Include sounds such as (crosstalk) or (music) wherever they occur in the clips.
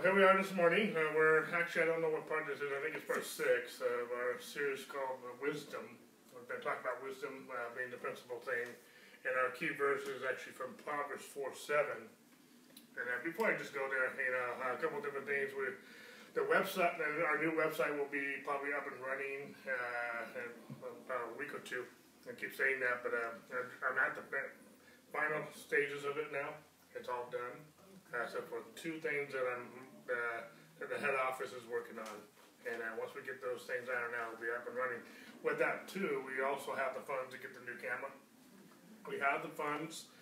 Well, here we are this morning. Uh, we're actually, I don't know what part this is. I think it's part six of our series called uh, Wisdom. We've been talking about wisdom uh, being the principal thing. And our key verse is actually from Proverbs 4 7. And uh, before I just go there, you know, a couple different things. We, the website, our new website will be probably up and running uh, in about a week or two. I keep saying that, but uh, I'm at the final stages of it now. It's all done. Uh, so for two things that I'm uh, that the head office is working on, and uh, once we get those things out ironed out, we'll be up and running. With that too, we also have the funds to get the new camera. We have the funds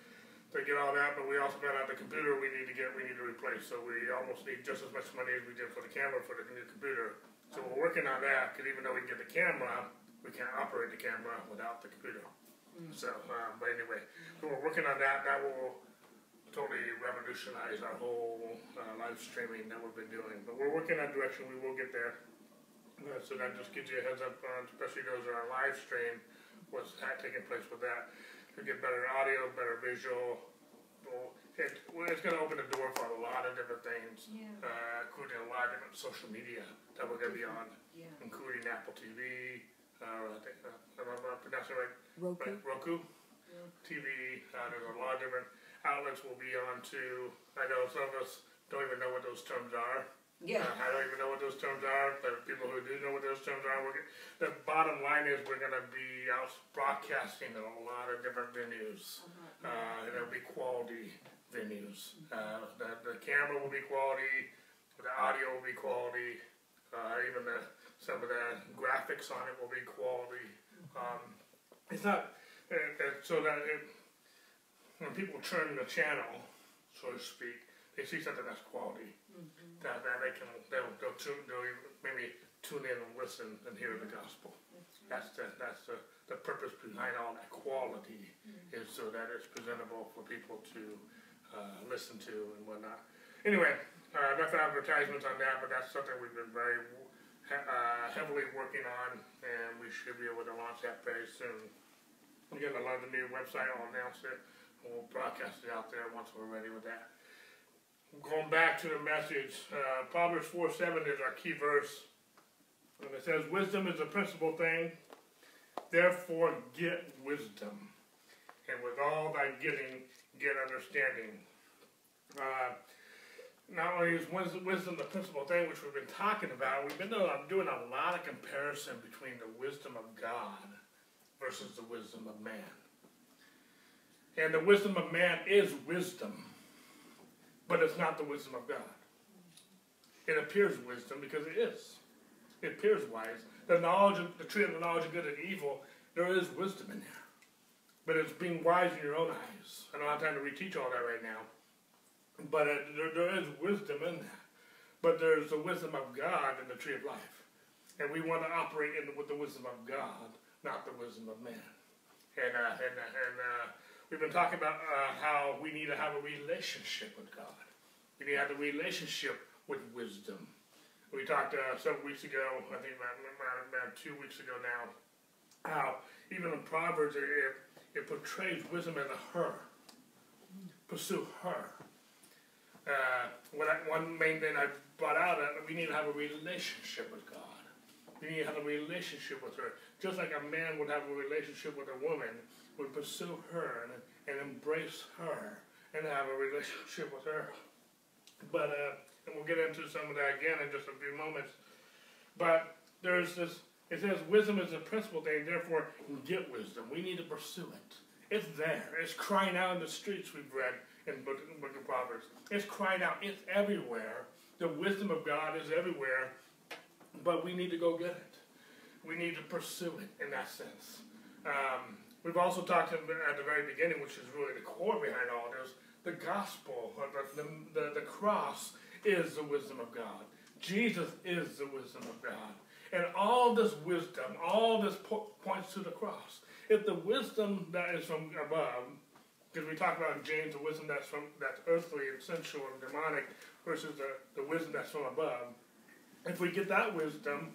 to get all that, but we also got out the computer we need to get, we need to replace. So we almost need just as much money as we did for the camera for the new computer. So we're working on that, because even though we can get the camera, we can't operate the camera without the computer. Mm. So, uh, but anyway, so we're working on that. That will totally revolutionize our whole uh, live streaming that we've been doing. But we're working that direction. We will get there. Uh, so that just gives you a heads up on, especially those that are live stream, what's that taking place with that. To get better audio, better visual. It, it's going to open the door for a lot of different things, yeah. uh, including a lot of different social media that we're going to be on, yeah. including Apple TV. Uh, I think uh, I'm pronouncing right. Roku. Right, Roku. Yeah. TV. Uh, there's a lot of different outlets will be on to, I know some of us don't even know what those terms are. Yeah. Uh, I don't even know what those terms are, but people who do know what those terms are, we're, the bottom line is we're going to be out broadcasting in a lot of different venues. Uh-huh. Uh, and it'll be quality venues. Uh, the, the camera will be quality, the audio will be quality, uh, even the some of the graphics on it will be quality. Um, it's not uh, uh, so that it, when people turn the channel, so to speak, they see something that's quality. Mm-hmm. That, that they can they'll, they'll, tune, they'll maybe tune in and listen and hear the gospel. That's the that's the, the purpose behind all that quality mm-hmm. is so that it's presentable for people to uh, listen to and whatnot. Anyway, uh, enough advertisements on that, but that's something we've been very uh, heavily working on, and we should be able to launch that very soon. Again, I love the new website. I'll announce it. We'll broadcast it out there once we're ready with that. Going back to the message, uh, Proverbs 4 7 is our key verse. And it says, Wisdom is the principal thing, therefore get wisdom. And with all thy getting, get understanding. Uh, not only is wisdom the principal thing, which we've been talking about, we've been doing a lot of comparison between the wisdom of God versus the wisdom of man. And the wisdom of man is wisdom, but it's not the wisdom of God. It appears wisdom because it is. It appears wise. The knowledge of the tree of the knowledge of good and evil, there is wisdom in there. But it's being wise in your own eyes. I don't have time to reteach all that right now. But it, there, there is wisdom in that. But there's the wisdom of God in the tree of life. And we want to operate in with the wisdom of God, not the wisdom of man. And, uh, and, uh, and uh, We've been talking about uh, how we need to have a relationship with God. We need to have a relationship with wisdom. We talked uh, several weeks ago, I think about, about, two weeks ago now, how even in Proverbs it, it portrays wisdom as a her. Pursue her. Uh, I, one main thing I brought out, uh, we need to have a relationship with God. We need to have a relationship with her. Just like a man would have a relationship with a woman, would pursue her and, and embrace her and have a relationship with her. But, uh, and we'll get into some of that again in just a few moments. But there's this, it says wisdom is a principal thing, therefore get wisdom. We need to pursue it. It's there. It's crying out in the streets, we've read in book, book of Proverbs. It's crying out. It's everywhere. The wisdom of God is everywhere, but we need to go get it. We need to pursue it in that sense. Um, We've also talked at the very beginning, which is really the core behind all this, the gospel, the, the, the cross is the wisdom of God. Jesus is the wisdom of God. And all this wisdom, all this po- points to the cross. If the wisdom that is from above, because we talk about James the wisdom that's from that's earthly and sensual and demonic versus the, the wisdom that's from above. If we get that wisdom,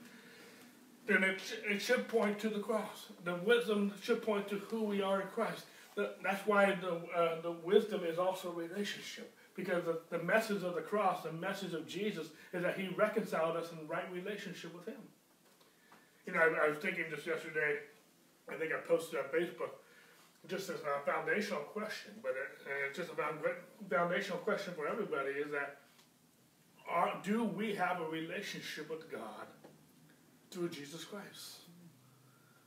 then it, it should point to the cross. The wisdom should point to who we are in Christ. the, that's why the, uh, the wisdom is also a relationship. Because the, the message of the cross, the message of Jesus, is that he reconciled us in right relationship with him. You know, I, I was thinking just yesterday, I think I posted on Facebook, just as a foundational question, but it, it's just a foundational question for everybody is that are, do we have a relationship with God through Jesus Christ?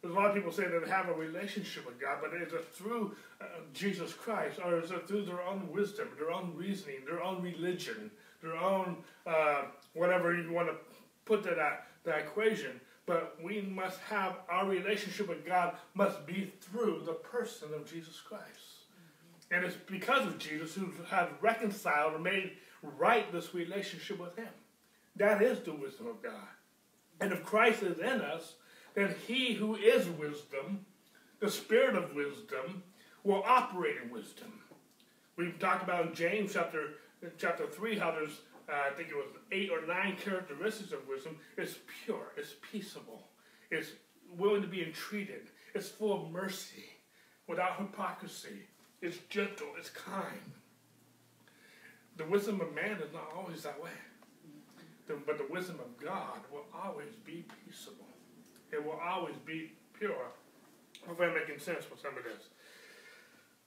There's a lot of people say they have a relationship with God, but is it through uh, Jesus Christ, or is it through their own wisdom, their own reasoning, their own religion, their own uh, whatever you want to put to that, that equation? But we must have our relationship with God must be through the person of Jesus Christ. And it's because of Jesus who has reconciled and made right this relationship with Him. That is the wisdom of God. And if Christ is in us, then He who is wisdom, the Spirit of wisdom, will operate in wisdom. We've talked about in James chapter, chapter 3 how there's uh, I think it was eight or nine characteristics of wisdom. It's pure, it's peaceable, it's willing to be entreated, it's full of mercy, without hypocrisy, it's gentle, it's kind. The wisdom of man is not always that way. But the wisdom of God will always be peaceable. It will always be pure. Hopefully I'm making sense with some of this.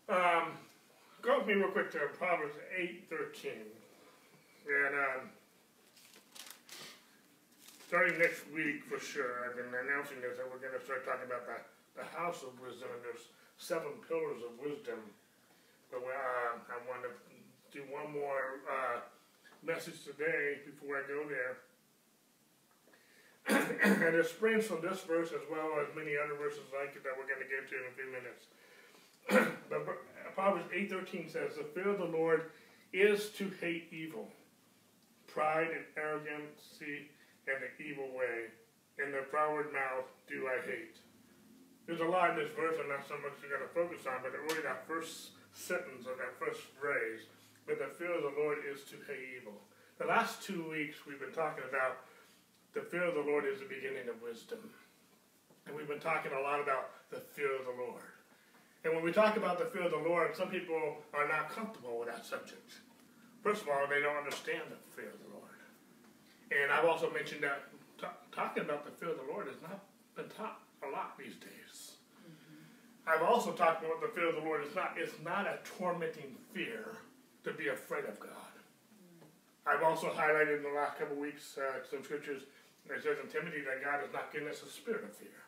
Um, go with me real quick to Proverbs 8, 13. And um, starting next week for sure, I've been announcing this that we're going to start talking about the, the house of wisdom, and there's seven pillars of wisdom. But uh, I want to do one more uh, message today before I go there. (clears throat) and it springs from this verse as well as many other verses like it that we're going to get to in a few minutes. (clears throat) but Proverbs 8.13 says, The fear of the Lord is to hate evil pride and arrogancy and the evil way, and the froward mouth do I hate. There's a lot in this verse I'm not so much going to focus on, but really that first sentence of that first phrase, but the fear of the Lord is to hate evil. The last two weeks we've been talking about the fear of the Lord is the beginning of wisdom. And we've been talking a lot about the fear of the Lord. And when we talk about the fear of the Lord, some people are not comfortable with that subject. First of all, they don't understand the fear of the Lord. And I've also mentioned that talking about the fear of the Lord has not been taught a lot these days. Mm-hmm. I've also talked about the fear of the Lord. It's not, it's not a tormenting fear to be afraid of God. I've also highlighted in the last couple of weeks uh, some scriptures that says in Timothy that God has not given us a spirit of fear,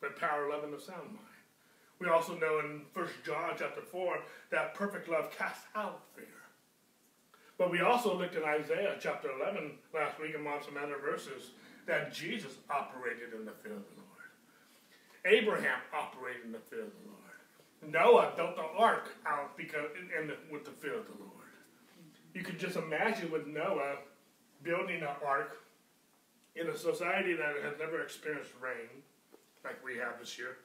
but power, love, and a sound mind. We also know in 1 John chapter 4 that perfect love casts out fear. But we also looked at Isaiah chapter 11 last week among some other verses that Jesus operated in the fear of the Lord. Abraham operated in the fear of the Lord. Noah built the ark out because in the, with the fear of the Lord. You could just imagine with Noah building an ark in a society that has never experienced rain, like we have this year,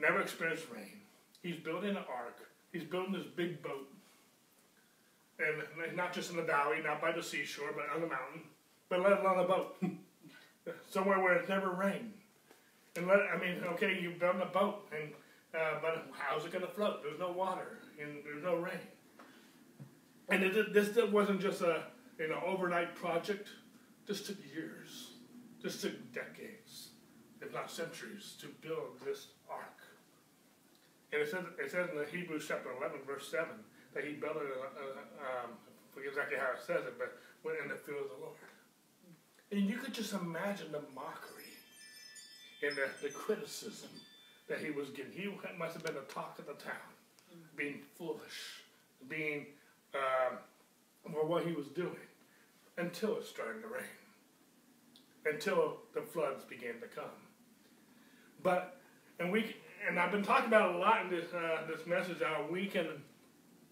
never experienced rain. He's building an ark. He's building this big boat and not just in the valley, not by the seashore, but on the mountain, but let alone a boat, (laughs) somewhere where it's never rained. And let I mean, okay, you've done a boat, and uh, but how's it going to float? There's no water, and there's no rain. And it, this wasn't just a you know overnight project. This took years. This took decades, if not centuries, to build this ark. And it says, it says in the Hebrews chapter 11, verse 7, that he built it, uh, uh, um, I forget exactly how it says it, but went in the fear of the Lord. And you could just imagine the mockery and the, the criticism that he was getting. He must have been the talk of the town, being foolish, being uh, for what he was doing, until it started to rain, until the floods began to come. But and we and I've been talking about a lot in this uh, this message how we can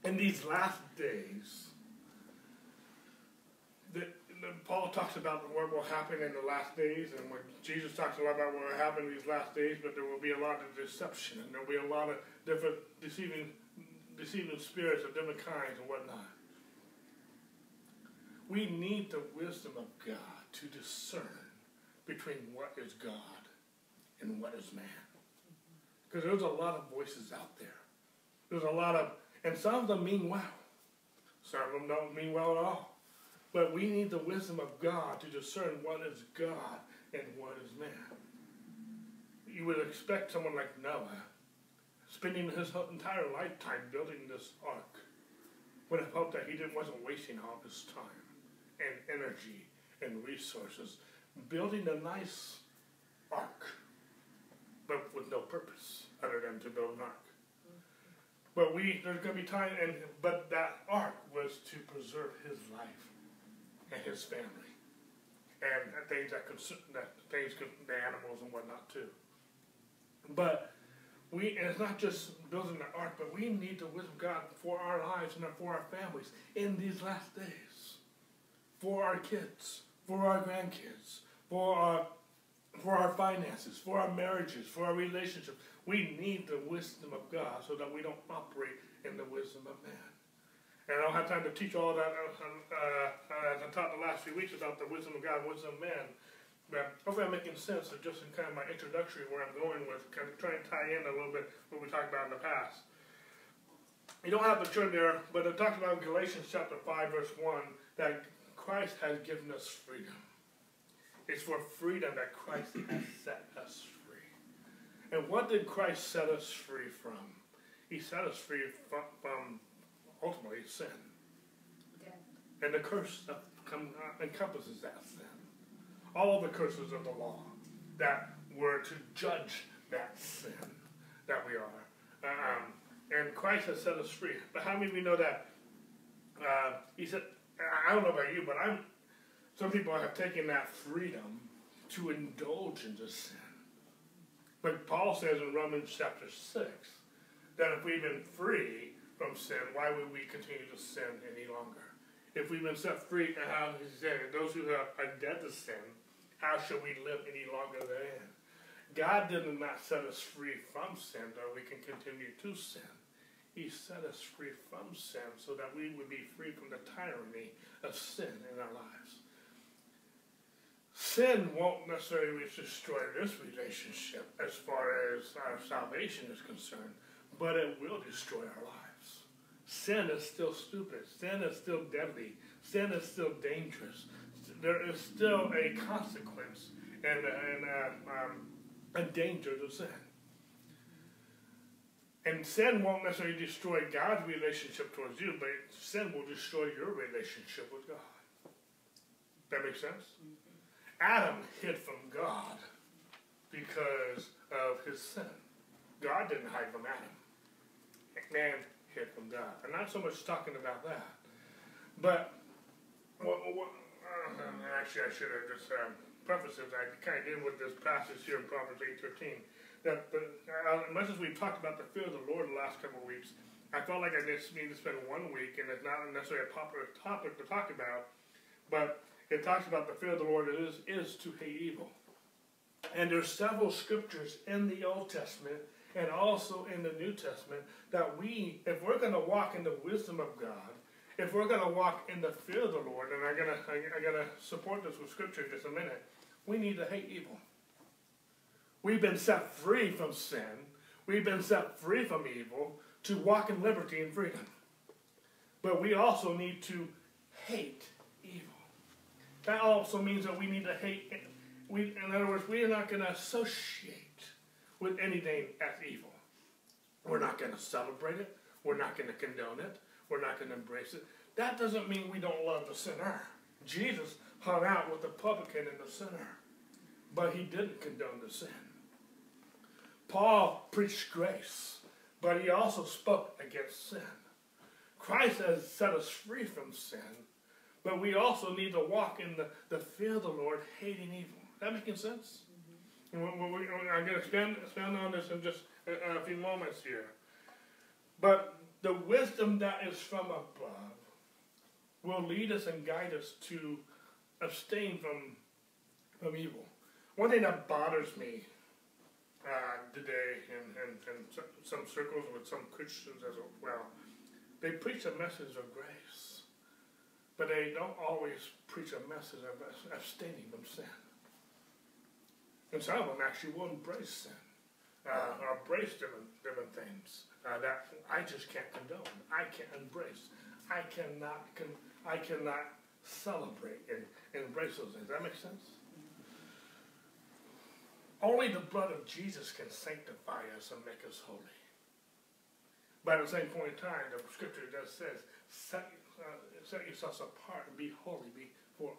in these last days, that Paul talks about what will happen in the last days, and when Jesus talks a lot about what will happen in these last days, but there will be a lot of deception, and there will be a lot of different deceiving, deceiving spirits of different kinds and whatnot. We need the wisdom of God to discern between what is God and what is man. Because there's a lot of voices out there. There's a lot of, and some of them mean well. Some of them don't mean well at all. But we need the wisdom of God to discern what is God and what is man. You would expect someone like Noah, spending his entire lifetime building this ark, would have hoped that he didn't, wasn't wasting all his time and energy and resources building a nice ark, but with no purpose other than to build an ark. But we, there's going to be time, and but that ark was to preserve his life and his family, and things that could that things could the animals and whatnot too. But we, and it's not just building the ark, but we need the wisdom of God for our lives and for our families in these last days, for our kids, for our grandkids, for our for our finances, for our marriages, for our relationships. We need the wisdom of God so that we don't operate in the wisdom of man. And I don't have time to teach all that uh, uh, as I taught the last few weeks about the wisdom of God wisdom of man. But hopefully I'm making sense of just in kind of my introductory where I'm going with, kind of trying to tie in a little bit what we talked about in the past. You don't have to turn there, but it talks about in Galatians chapter 5, verse 1, that Christ has given us freedom. It's for freedom that Christ has set us free. And what did Christ set us free from? He set us free from, from ultimately sin. And the curse that come, uh, encompasses that sin. All the curses of the law that were to judge that sin that we are. Um, and Christ has set us free. But how many of you know that? Uh, he said, I don't know about you, but I'm some people have taken that freedom to indulge into sin. But Paul says in Romans chapter 6 that if we've been free from sin, why would we continue to sin any longer? If we've been set free, said, those who are dead to sin, how shall we live any longer therein? God did not set us free from sin, that we can continue to sin. He set us free from sin so that we would be free from the tyranny of sin in our lives. Sin won't necessarily destroy this relationship as far as our salvation is concerned, but it will destroy our lives. Sin is still stupid. Sin is still deadly. Sin is still dangerous. There is still a consequence and, and uh, um, a danger to sin. And sin won't necessarily destroy God's relationship towards you, but sin will destroy your relationship with God. That makes sense? Adam hid from God because of his sin. God didn't hide from Adam. Man hid from God. I'm not so much talking about that. But, well, well, uh, actually, I should have just um, prefaced it. I kind of did with this passage here in Proverbs 8.13. That the, uh, much as we've talked about the fear of the Lord the last couple of weeks, I felt like I just need to spend one week, and it's not necessarily a popular topic to talk about, but it talks about the fear of the Lord is, is to hate evil. And there's several scriptures in the Old Testament and also in the New Testament that we, if we're going to walk in the wisdom of God, if we're going to walk in the fear of the Lord, and I'm going to I, I to support this with scripture in just a minute, we need to hate evil. We've been set free from sin. We've been set free from evil to walk in liberty and freedom. But we also need to hate evil. that also means that we need to hate. We, in other words, we are not going to associate with anything as evil. We're not going to celebrate it. We're not going to condone it. We're not going to embrace it. That doesn't mean we don't love the sinner. Jesus hung out with the publican and the sinner, but he didn't condone the sin. Paul preached grace, but he also spoke against sin. Christ has set us free from sin, but we also need to walk in the, the fear of the Lord, hating evil. That making sense? Mm-hmm. We, we, I'm going to expand, expand on this in just a, a few moments here. But the wisdom that is from above will lead us and guide us to abstain from, from evil. One thing that bothers me uh, today in, in, in some circles with some Christians as well, they preach a message of grace but they don't always preach a message of abstaining from sin. And some of them actually will embrace sin, uh, or embrace different, different things. Uh, that I just can't condone. I can't embrace. I cannot. Con- I cannot celebrate and, and embrace those things. That makes sense. Only the blood of Jesus can sanctify us and make us holy. But at the same point in time, the scripture just says, set, uh, set yourselves apart and be holy. Be for,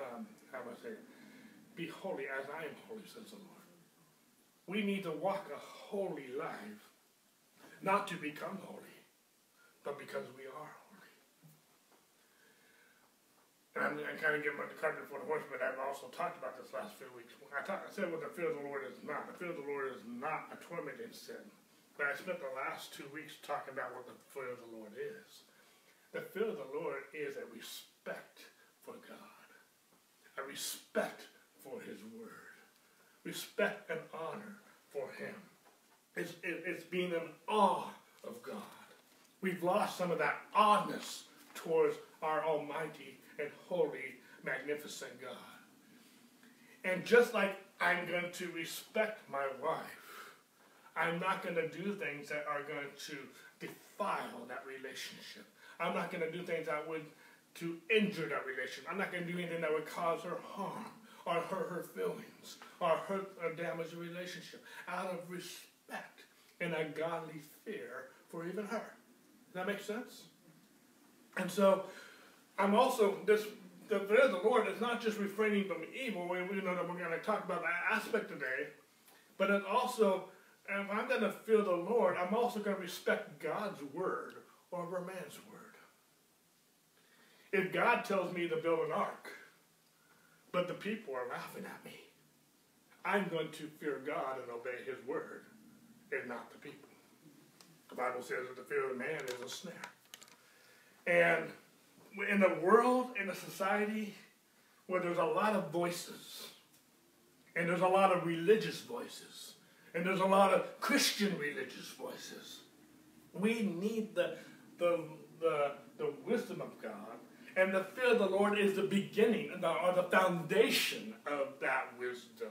um, how do I say it? Be holy as I am holy, says the Lord. We need to walk a holy life, not to become holy, but because we are holy. And I'm, I'm kind of giving the cart before the horse, but I've also talked about this last few weeks. I, talk, I said what the fear of the Lord is not. The fear of the Lord is not a tormenting sin. But I spent the last two weeks talking about what the fear of the Lord is. The fear of the Lord is a respect for God, a respect for His Word, respect and honor for Him. It's, it, it's being in awe of God. We've lost some of that awness towards our Almighty and holy, magnificent God. And just like I'm going to respect my wife, I'm not going to do things that are going to defile that relationship. I'm not going to do things that would to injure that relationship. I'm not going to do anything that would cause her harm or hurt her feelings or hurt or damage the relationship out of respect and a godly fear for even her. Does that make sense? And so I'm also this the fear of the Lord is not just refraining from evil. We, know that we're going to talk about that aspect today, but it's also if I'm going to fear the Lord, I'm also going to respect God's word over man's word. If God tells me to build an ark, but the people are laughing at me, I'm going to fear God and obey his word and not the people. The Bible says that the fear of man is a snare. And in the world, in a society where there's a lot of voices, and there's a lot of religious voices, and there's a lot of Christian religious voices. We need the, the, the, the wisdom of God. And the fear of the Lord is the beginning or the foundation of that wisdom.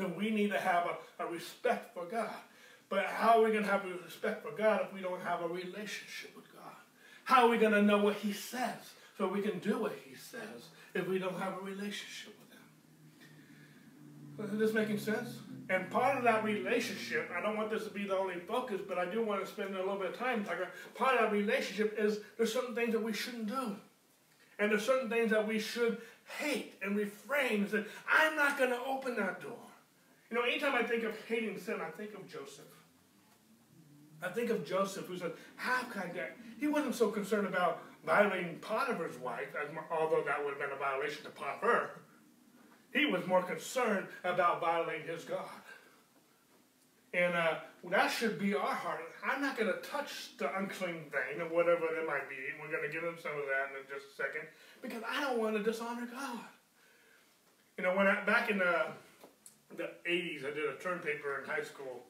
Then we need to have a, a respect for God. But how are we going to have a respect for God if we don't have a relationship with God? How are we going to know what He says so we can do what He says if we don't have a relationship with Him? Is this making sense? And part of that relationship, I don't want this to be the only focus, but I do want to spend a little bit of time talking. Part of that relationship is there's certain things that we shouldn't do. And there's certain things that we should hate and refrain. And say, I'm not going to open that door. You know, anytime I think of hating sin, I think of Joseph. I think of Joseph who said, How can I get? He wasn't so concerned about violating Potiphar's wife, although that would have been a violation to Potiphar. He was more concerned about violating his God. And uh, that should be our heart. I'm not going to touch the unclean thing or whatever it might be. We're going to get into some of that in just a second because I don't want to dishonor God. You know, when I, back in the, the 80s, I did a term paper in high school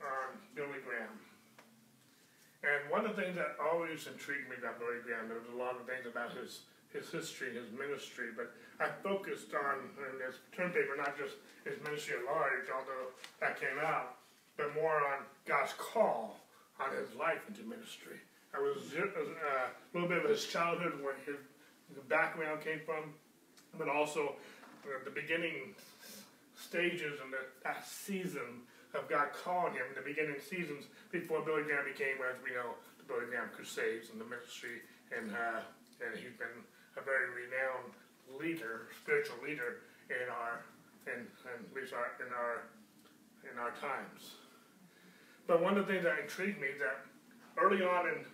on Billy Graham. And one of the things that always intrigued me about Billy Graham, there was a lot of things about his his history, his ministry, but I focused on in this term paper not just his ministry at large, although that came out, but more on God's call on his life into ministry. I was uh, a little bit of his childhood, where his background came from, but also the beginning stages and the, that season of God calling him, the beginning seasons before Billy Graham became, as we know, the Billy Graham Crusades and the ministry, and uh, and he's been a very renowned leader, spiritual leader in our, in, in at least our, in our, in our times. But one of the things that intrigued me that early on, and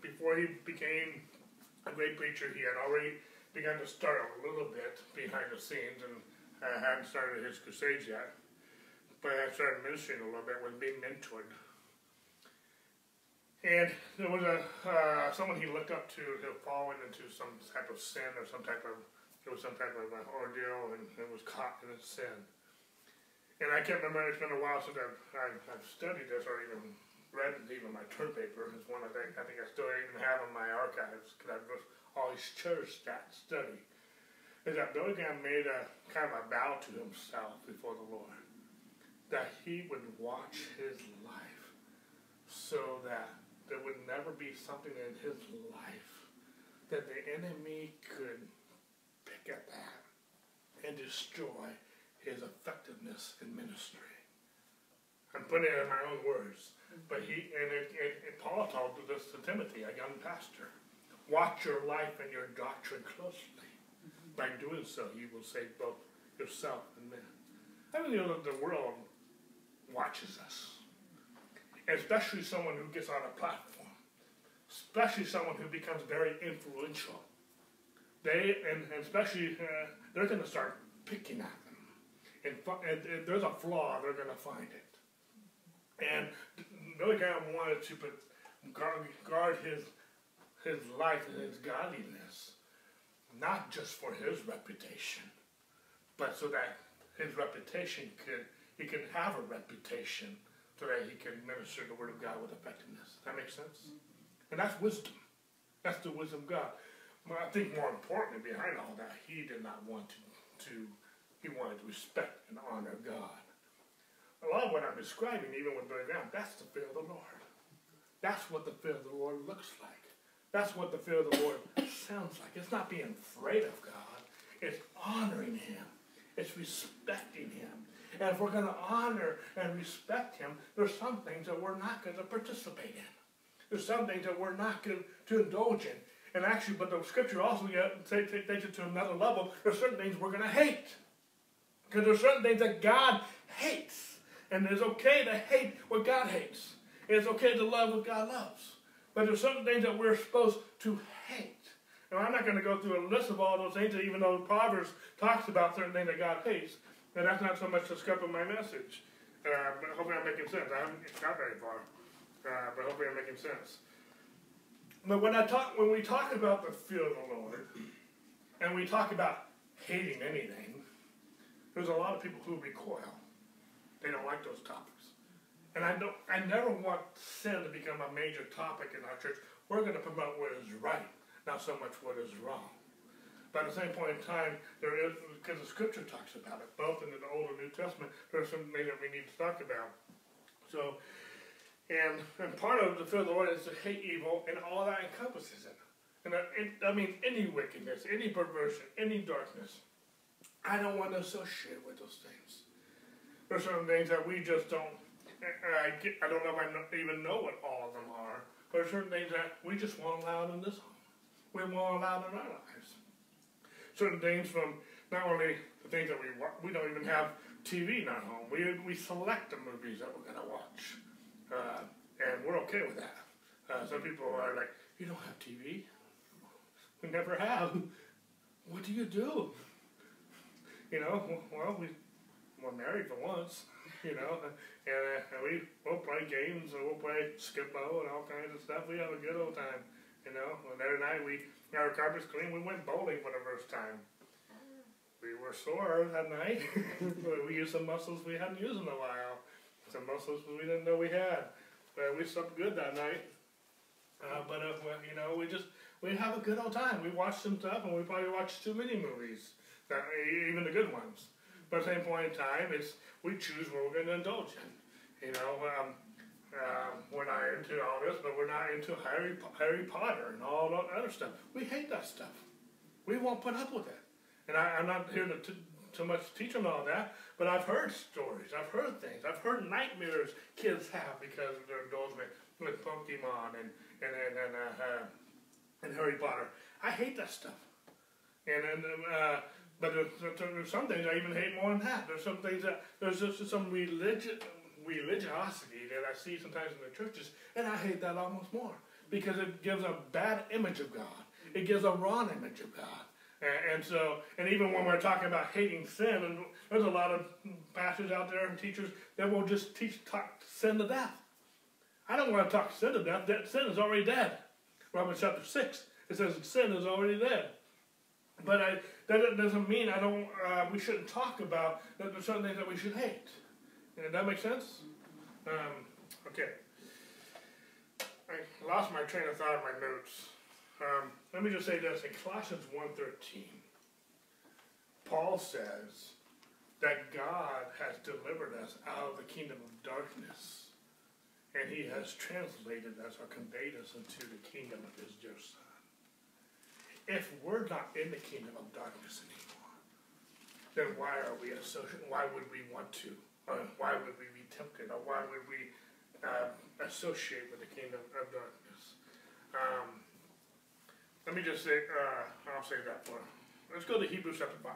before he became a great preacher, he had already begun to start a little bit behind the scenes, and uh, hadn't started his crusades yet. But I started ministering a little bit, was being mentored and there was a uh, someone he looked up to who fallen into some type of sin or some type of it was some type of an ordeal and, and was caught in a sin. And I can't remember. It's been a while since I've, I've, I've studied this or even read it, even my term paper. It's one I think I think I still even have in my archives because I've always cherished that study. Is that Billy Graham made a kind of a vow to himself before the Lord that he would watch his life so that there would never be something in his life that the enemy could pick at that and destroy his effectiveness in ministry. I'm putting it in my own words. But he and, it, it, it, Paul told this to Timothy, a young pastor. Watch your life and your doctrine closely. By doing so, you will save both yourself and men. I mean, you the world watches us, especially someone who gets on a platform, especially someone who becomes very influential. They and, especially uh, they're going to start picking at them, and, and, and there's a flaw, they're going to find it. And Billy Graham wanted to put, guard, guard his his life and his godliness, not just for his reputation, but so that his reputation could he can have a reputation so that he can minister the word of God with effectiveness. That makes sense? And that's wisdom. That's the wisdom of God. But I think more importantly behind all that, he did not want to, to he wanted to respect and honor God. A lot of what I'm describing, even with Billy Graham, that's the fear of the Lord. That's what the fear of the Lord looks like. That's what the fear of the Lord sounds like. It's not being afraid of God. It's honoring Him. It's respecting Him. And if we're going to honor and respect Him, there's some things that we're not going to participate in. There's some things that we're not going to indulge in. And actually, but the Scripture also takes it to another level. There's certain things we're going to hate. Because there's certain things that God hates. And it's okay to hate what God hates. It's okay to love what God loves. But there's certain things that we're supposed to hate. And I'm not going to go through a list of all those things, even though Proverbs talks about certain things that God hates. And that's not so much the scope of my message. Uh, but hopefully I'm making sense. I haven't got very far. Uh, but hopefully I'm making sense. But when I talk, when we talk about the fear of the Lord, and we talk about hating anything, there's a lot of people who recoil. They don't like those topics. And I don't I never want sin to become a major topic in our church. We're going to promote what is right, not so much what is wrong. But at the same point in time, there is because the scripture talks about it, both in the Old and New Testament, there's something that we need to talk about. So and, and part of the fear of the Lord is to hate evil, and all that encompasses it. And I, I mean, any wickedness, any perversion, any darkness. I don't want to associate with those things. There's certain things that we just don't. I, get, I don't know if I even know what all of them are. But certain things that we just won't allow in this home. We won't allow in our lives. Certain things from not only the things that we we don't even have TV in our home. We we select the movies that we're going to watch, uh, and we're okay with that. Uh, some people are like, "You don't have TV? We never have. What do you do?" you know, well, we were married for once, (laughs) you know, and, uh, and we we'll play games and we'll play skip-bo and all kinds of stuff. We have a good old time, you know. And every night we our carpets clean. We went bowling for the first time. We were sore that night. (laughs) we used some muscles we hadn't used in a while. Some muscles we didn't know we had. But we slept good that night. Uh, but uh, you know, we just we have a good old time. We watched some stuff, and we probably watched too many movies even the good ones. But at the same point in time, it's we choose what we're going to indulge in. You know, um, uh, we're not into all this, but we're not into Harry Harry Potter and all that other stuff. We hate that stuff. We won't put up with it. And I, am not here to t- too much teach them all that, but I've heard stories. I've heard things. I've heard nightmares kids have because of their indulgence with Pokemon and and and and, uh, uh, and Harry Potter. I hate that stuff. And and uh, but there's, there's, some things I even hate more than that. There's some things that there's just some religion religiosity that I see sometimes in the churches, and I hate that almost more because it gives a bad image of God. It gives a wrong image of God. And, and so, and even when we're talking about hating sin, and there's a lot of pastors out there and teachers that will just teach talk sin to death. I don't want to talk sin to death. That sin is already dead. Romans chapter six it says sin is already dead. But I, that doesn't mean I don't. Uh, we shouldn't talk about that there's certain things that we should hate. And that makes sense. Um, okay. I lost my train of thought in my notes. Um, let me just say this in Colossians 1.13, Paul says that God has delivered us out of the kingdom of darkness and he has translated us or conveyed us into the kingdom of his dear son. If we're not in the kingdom of darkness anymore, then why are we associated? Why would we want to? Or why would we be tempted? Or why would we uh, associate with the kingdom of darkness? Um, let me just say, uh, I'll say that for. Let's go to Hebrews chapter 5.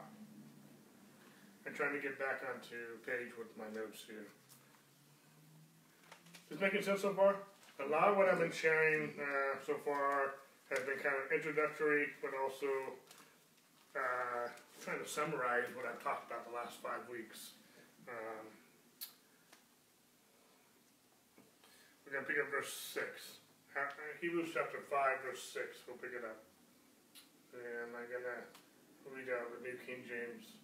I'm trying to get back onto page with my notes here. Is making sense so far? A lot of what I've been sharing uh, so far has been kind of introductory, but also uh, trying to summarize what I've talked about the last five weeks. Um, we're going to pick up verse 6. Hebrews chapter 5, verse 6. We'll pick it up. And I'm going to read out the New King James.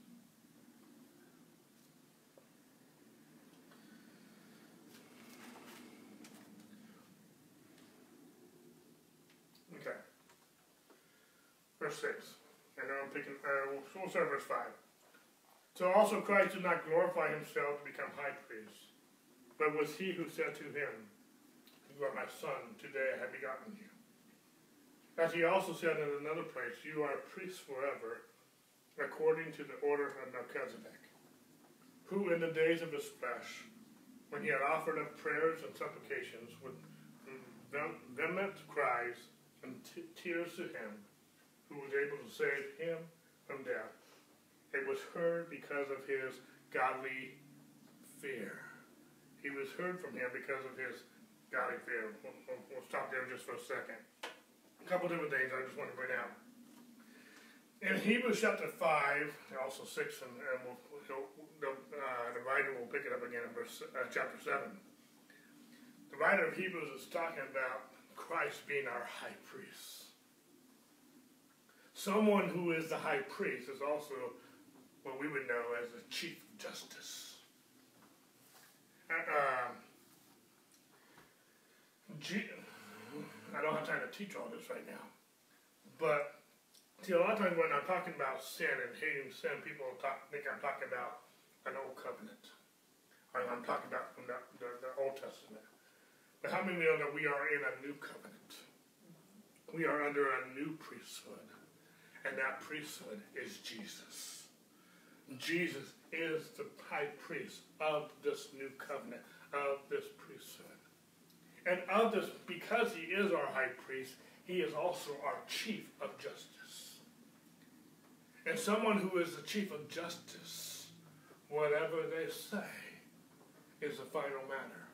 Verse 6. And then I'm picking, uh, we'll start verse 5. So also Christ did not glorify himself to become high priest, but was he who said to him, You are my son, today I have begotten you. As he also said in another place, You are a priest forever, according to the order of Melchizedek, who in the days of his flesh, when he had offered up prayers and supplications with vehement cries and tears to him, who was able to save him from death. It was heard because of his godly fear. He was heard from him because of his godly fear. We'll, we'll, we'll stop there just for a second. A couple different things I just want to bring out. In Hebrews chapter 5, also 6, and, and we'll, the, uh, the writer will pick it up again in verse, uh, chapter 7. The writer of Hebrews is talking about Christ being our high priest. Someone who is the high priest is also what we would know as the chief justice. Uh, I don't have time to teach all this right now, but see, a lot of times when I'm talking about sin and hating sin, people talk, think I'm talking about an old covenant. I'm talking about from the, the, the Old Testament. But how many know that we are in a new covenant? We are under a new priesthood. And that priesthood is Jesus. Jesus is the high priest of this new covenant, of this priesthood. And of this, because he is our high priest, he is also our chief of justice. And someone who is the chief of justice, whatever they say, is the final matter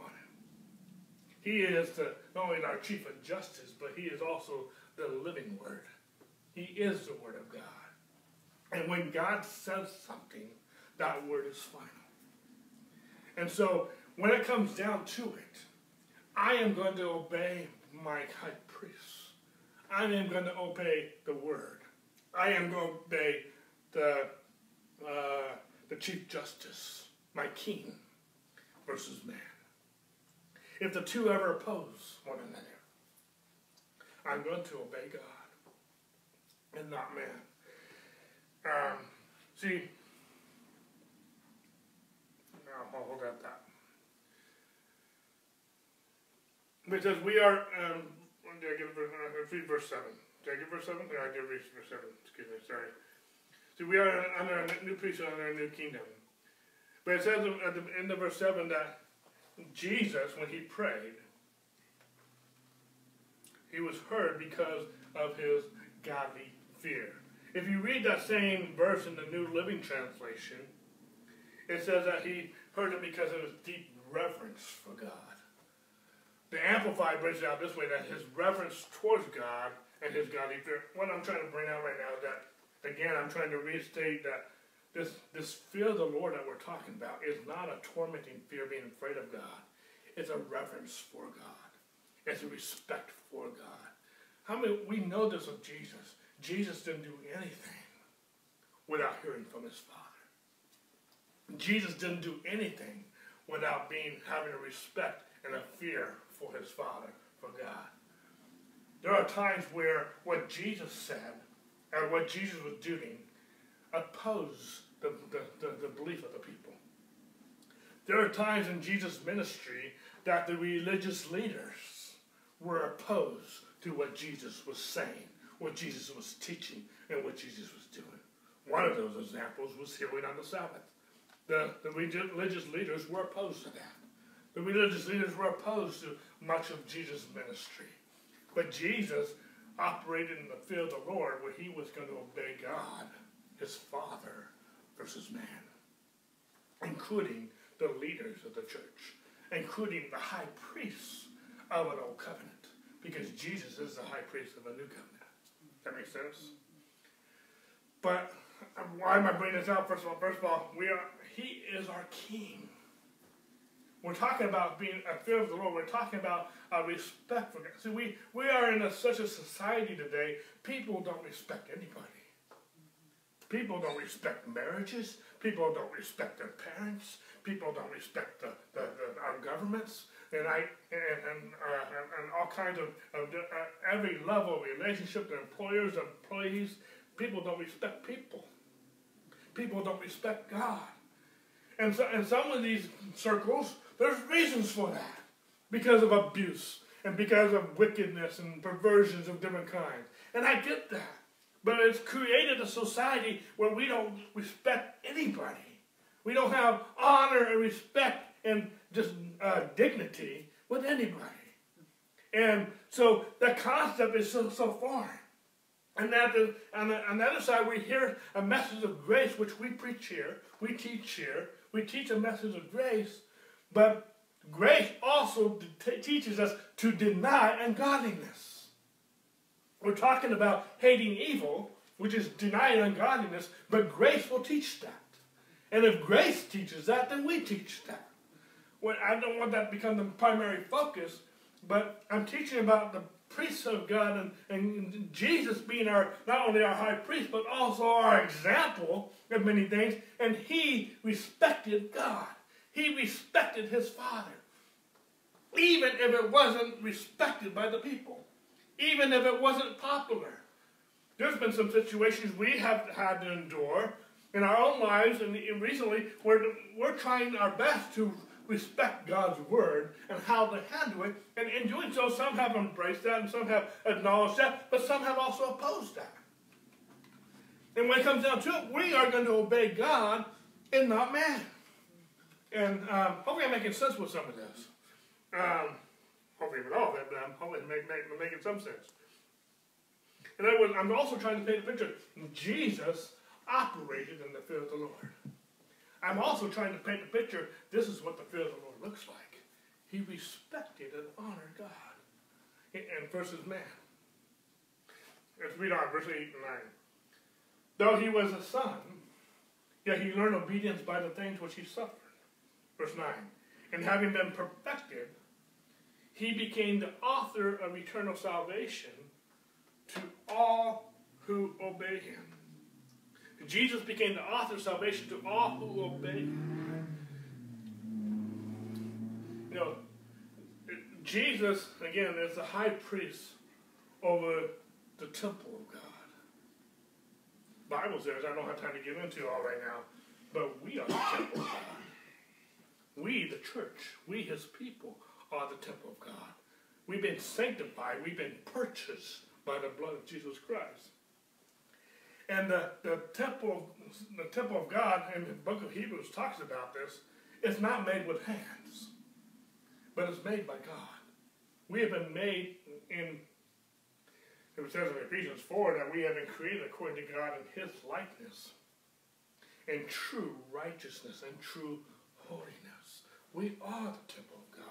on him. He is the, not only our chief of justice, but he is also the living word. He is the Word of God. And when God says something, that word is final. And so when it comes down to it, I am going to obey my high priest. I am going to obey the word. I am going to obey the, uh, the chief justice, my king, versus man. If the two ever oppose one another, I'm going to obey God and not man. Um, see, now I'll hold that thought. Because we are, um, did I give verse, uh, read verse 7. Did I give verse 7? No, I did read verse 7. Excuse me, sorry. See, we are under a new priesthood, under a new kingdom. But it says at the end of verse 7 that Jesus, when he prayed, he was heard because of his godly fear. If you read that same verse in the New Living Translation, it says that he heard it because of his deep reverence for God. The Amplified brings it out this way that his reverence towards God and his godly fear. What I'm trying to bring out right now is that, again, I'm trying to restate that this, this fear of the Lord that we're talking about is not a tormenting fear being afraid of God. It's a reverence for God. It's a respect for God. How many, we know this of Jesus. Jesus didn't do anything without hearing from his Father. Jesus didn't do anything without being having a respect and a fear for his Father, for God. There are times where what Jesus said and what Jesus was doing opposed the, the, the, the belief of the people. There are times in Jesus' ministry that the religious leaders were opposed to what Jesus was saying, what Jesus was teaching, and what Jesus was doing. One of those examples was healing on the Sabbath. The, the religious leaders were opposed to that. The religious leaders were opposed to much of Jesus' ministry. But Jesus operated in the fear of the Lord where he was going to obey God, his Father, versus man, including the leaders of the church, including the high priests of an old covenant, because Jesus is the high priest of a new covenant. That makes sense? But um, why am I bringing this up? First of all, first of all, we are He is our King. We're talking about being a fear of the Lord. We're talking about a respect for God. See, we, we are in a, such a society today, people don't respect anybody. People don't respect marriages. People don't respect their parents. People don't respect the, the, the our governments. And I and and, uh, and, and, all kinds of, of uh, every level of relationship to employers, employees. People don't respect people. People don't respect God. And so, in some of these circles, there's reasons for that because of abuse and because of wickedness and perversions of different kinds. And I get that. But it's created a society where we don't respect anybody. We don't have honor and respect and just uh, dignity with anybody. And so the concept is so, so foreign. And that is, on, the, on the other side, we hear a message of grace, which we preach here, we teach here. We teach a message of grace, but grace also teaches us to deny ungodliness. We're talking about hating evil, which is denying ungodliness, but grace will teach that. And if grace teaches that, then we teach that. Well, I don't want that to become the primary focus, but I'm teaching about the priests of God and, and Jesus being our not only our high priest, but also our example of many things. And he respected God. He respected his father. Even if it wasn't respected by the people. Even if it wasn't popular. There's been some situations we have had to endure in our own lives and recently where we're trying our best to respect God's word and how to handle it. And in doing so, some have embraced that and some have acknowledged that, but some have also opposed that. And when it comes down to it, we are going to obey God and not man. And um, hopefully I'm making sense with some of this. Um, hopefully with all of it, but I'm hopefully make, make, making some sense. And I was, I'm also trying to paint a picture. Jesus operated in the fear of the Lord. I'm also trying to paint a picture. This is what the fear of the Lord looks like. He respected and honored God and versus man. Let's read on verse 8 and 9. Though he was a son, yet he learned obedience by the things which he suffered. Verse 9. And having been perfected, he became the author of eternal salvation to all who obey him. Jesus became the author of salvation to all who obey. You know, Jesus, again, is the high priest over the temple of God. Bible says, I don't have time to get into all right now, but we are the temple of God. We, the church, we, his people, are the temple of God. We've been sanctified, we've been purchased by the blood of Jesus Christ. And the, the temple, the temple of God in the book of Hebrews talks about this. It's not made with hands, but it's made by God. We have been made in, it says in Ephesians 4 that we have been created according to God in his likeness, in true righteousness and true holiness. We are the temple of God.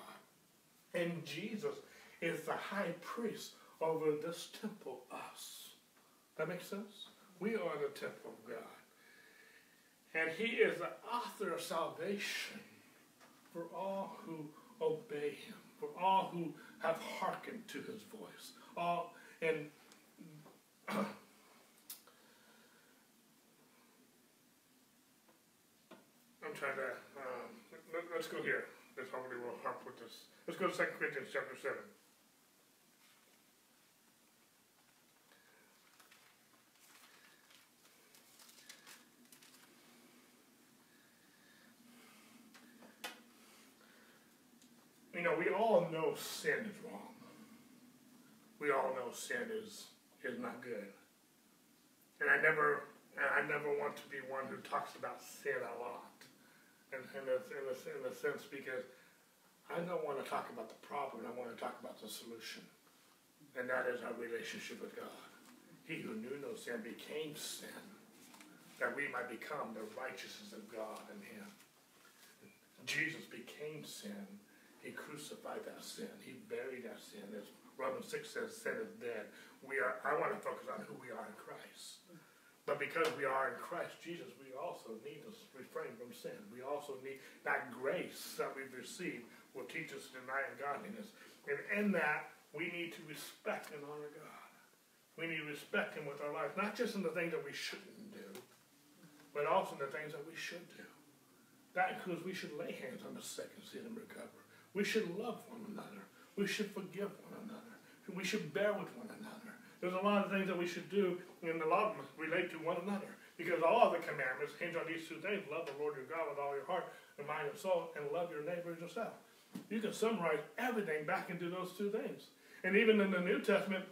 And Jesus is the high priest over this temple, us. That makes sense? We are the temple of God. And he is the author of salvation for all who obey him, for all who have hearkened to his voice. All and (clears throat) I'm trying to um, let, us go here. This hopefully will help with this. Let's go to 2 Corinthians chapter 7. know, we all know sin is wrong. We all know sin is is not good. And I never and I never want to be one who talks about sin a lot. And in in a, in a sense because I don't want to talk about the problem, I want to talk about the solution. And that is our relationship with God. He who knew no sin became sin, that we might become the righteousness of God in him. Jesus became sin. He crucified that sin. He buried that sin. As Romans 6 says, sin is dead. We are, I want to focus on who we are in Christ. But because we are in Christ Jesus, we also need to refrain from sin. We also need that grace that we've received will teach us to deny ungodliness. And in that, we need to respect and honor God. We need to respect Him with our lives, not just in the things that we shouldn't do, but also in the things that we should do. That includes we should lay hands on the sick and see them recover. We should love one another. We should forgive one another. We should bear with one another. There's a lot of things that we should do, and a lot of them relate to one another. Because all of the commandments hinge on these two things. Love the Lord your God with all your heart and mind and soul, and love your neighbor as yourself. You can summarize everything back into those two things. And even in the New Testament,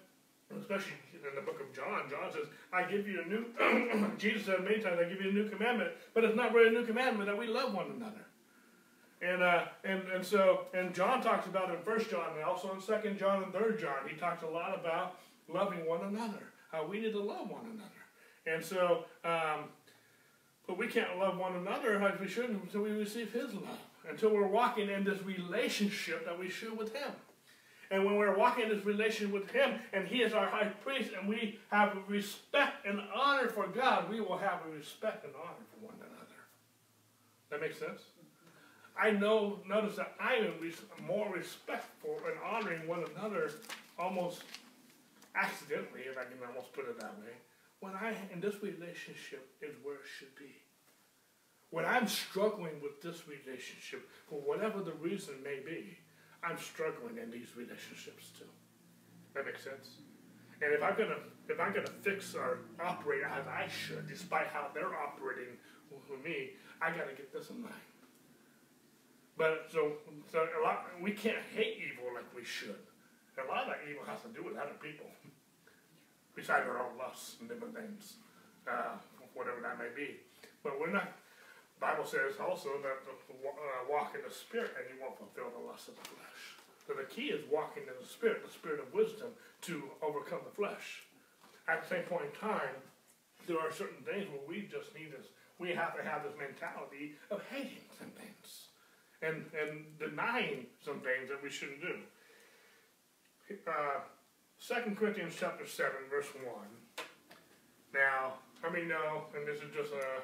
especially in the book of John, John says, I give you a new, (clears throat) Jesus said many times, I give you a new commandment, but it's not really a new commandment that we love one another. And, uh, and, and so, and John talks about in First John and also in Second John and Third John, he talks a lot about loving one another, how we need to love one another. And so, um, but we can't love one another as we should until we receive his love, until we're walking in this relationship that we should with him. And when we're walking in this relation with Him, and He is our high priest, and we have respect and honor for God, we will have a respect and honor for one another. That makes sense? I know, notice that I am more respectful and honoring one another almost accidentally, if I can almost put it that way, when I, in this relationship is where it should be. When I'm struggling with this relationship, for whatever the reason may be, I'm struggling in these relationships too. That makes sense. And if I'm gonna if I'm gonna fix or operate as I should, despite how they're operating with me, I gotta get this in line. But so so a lot we can't hate evil like we should. A lot of that evil has to do with other people, (laughs) besides our own lusts and different things, uh, whatever that may be. But we're not Bible says also that uh, walk in the Spirit and you won't fulfill the lusts of the flesh. So the key is walking in the Spirit, the Spirit of wisdom, to overcome the flesh. At the same point in time, there are certain things where we just need this. We have to have this mentality of hating some things and, and denying some things that we shouldn't do. Uh, 2 Corinthians chapter 7, verse 1. Now, I mean, no, and this is just a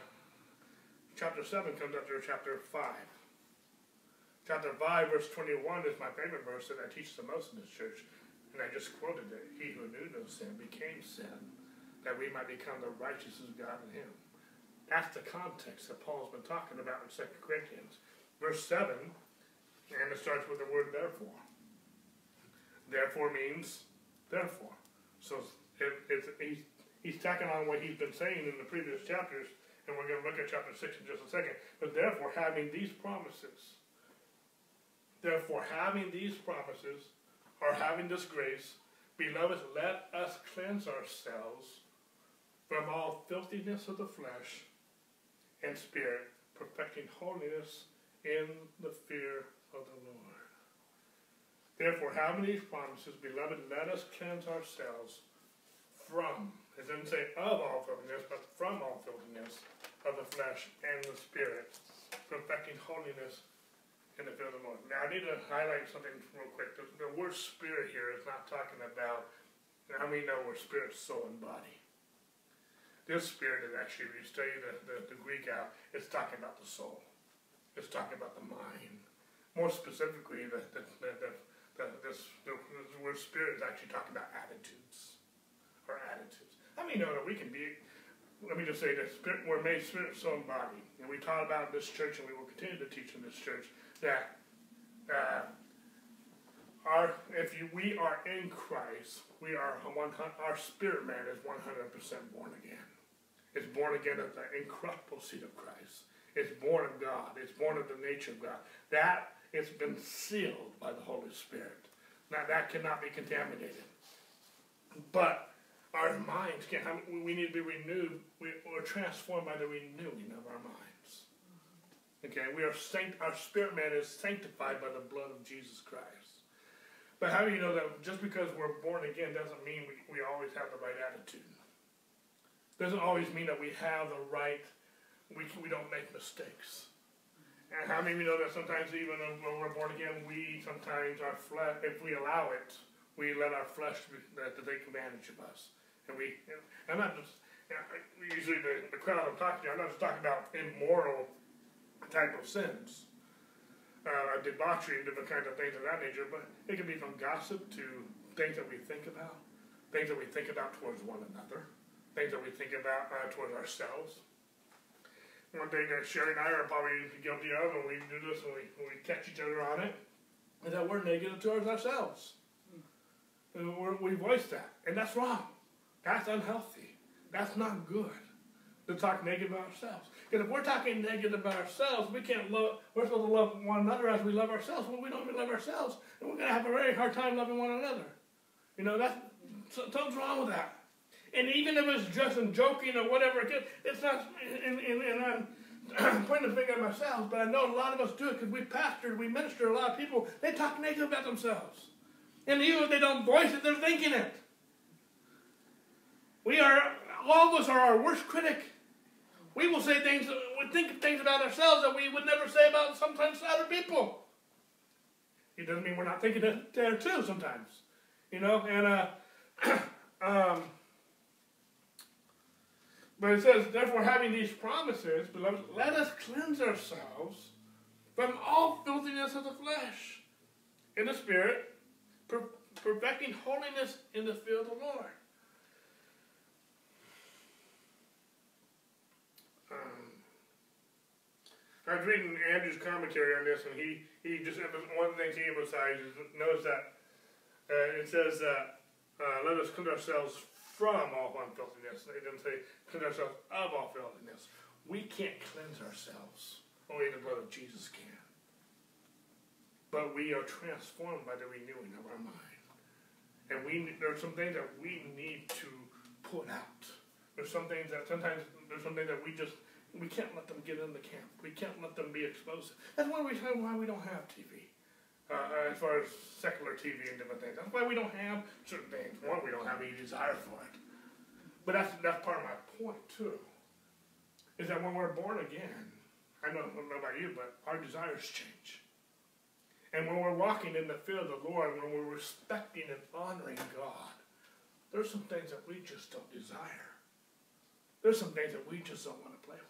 chapter 7 comes after chapter 5. Chapter 5, verse 21 is my favorite verse that I teach the most in this church. And I just quoted it. He who knew no sin became sin, that we might become the righteousness of God in him. That's the context that Paul's been talking about in 2 Corinthians. Verse 7, and it starts with the word therefore. Therefore means therefore. So it, it's, he's, he's tacking on what he's been saying in the previous chapters and we're going to look at chapter 6 in just a second. But therefore, having these promises, therefore, having these promises, or having this grace, beloved, let us cleanse ourselves from all filthiness of the flesh and spirit, perfecting holiness in the fear of the Lord. Therefore, having these promises, beloved, let us cleanse ourselves from, it doesn't say of all filthiness, but from all filthiness of the flesh and the spirit, perfecting holiness in the fear of the Lord. Now, I need to highlight something real quick. The, the word spirit here is not talking about, how we know we're spirit, soul, and body? This spirit is actually, if you study the, the, the Greek out, it's talking about the soul. It's talking about the mind. More specifically, the, the, the, the, this, the, the word spirit is actually talking about attitudes. Or attitudes. How many know that we can be let me just say this, spirit, we're made spirit, soul, and body. And we taught about this church, and we will continue to teach in this church, that uh, our, if you, we are in Christ, we are one, our spirit man is 100% born again. It's born again of the incorruptible seed of Christ. It's born of God. It's born of the nature of God. That it's been sealed by the Holy Spirit. Now that cannot be contaminated. But our minds can we need to be renewed. We, are transformed by the renewing of our minds. Okay, we are sanct, our spirit man is sanctified by the blood of Jesus Christ. But how do you know that just because we're born again doesn't mean we, we always have the right attitude? Doesn't always mean that we have the right, we, we don't make mistakes. And how many of you know that sometimes even when we're born again, we sometimes, our flesh, if we allow it, we let our flesh to take advantage of us. And we, and I'm not just, usually the, the crowd I'm talking to, I'm not just talking about immoral type of sins, uh, debauchery different kinds of things of that nature, but it can be from gossip to things that we think about, things that we think about towards one another, things that we think about uh, towards ourselves. One thing that Sherry and I are probably guilty of, and we do this and we, we catch each other on it, is that we're negative towards ourselves. And we voice that, and that's wrong. That's unhealthy. That's not good to talk negative about ourselves. Because if we're talking negative about ourselves, we can't love, we're supposed to love one another as we love ourselves. Well, we don't even love ourselves, and we're going to have a very hard time loving one another. You know, that's, something's wrong with that. And even if it's just in joking or whatever, it's not, and, and, and I'm (clears throat) pointing the finger at myself, but I know a lot of us do it because we pastor, we minister a lot of people, they talk negative about themselves. And even if they don't voice it, they're thinking it. We are, all of us are our worst critic. We will say things, we think things about ourselves that we would never say about sometimes other people. It doesn't mean we're not thinking it there too sometimes. You know, and, uh, (clears throat) um, but it says, therefore, having these promises, beloved, let us cleanse ourselves from all filthiness of the flesh in the spirit, perfecting holiness in the fear of the Lord. I was reading Andrew's commentary on this, and he, he just one of the things he emphasizes knows that uh, it says that uh, let us cleanse ourselves from all unfilthiness. It doesn't say cleanse ourselves of all filthiness. We can't cleanse ourselves. Only the blood of Jesus can. But we are transformed by the renewing of our mind. And we there are some things that we need to put out. There's some things that sometimes there's something that we just we can't let them get in the camp. We can't let them be exposed. That's why we why we don't have TV. Uh, as far as secular TV and different things. That's why we don't have certain things. One, we don't have any desire for it. But that's that's part of my point too. Is that when we're born again, I don't know about you, but our desires change. And when we're walking in the fear of the Lord, when we're respecting and honoring God, there's some things that we just don't desire. There's some things that we just don't want to play with.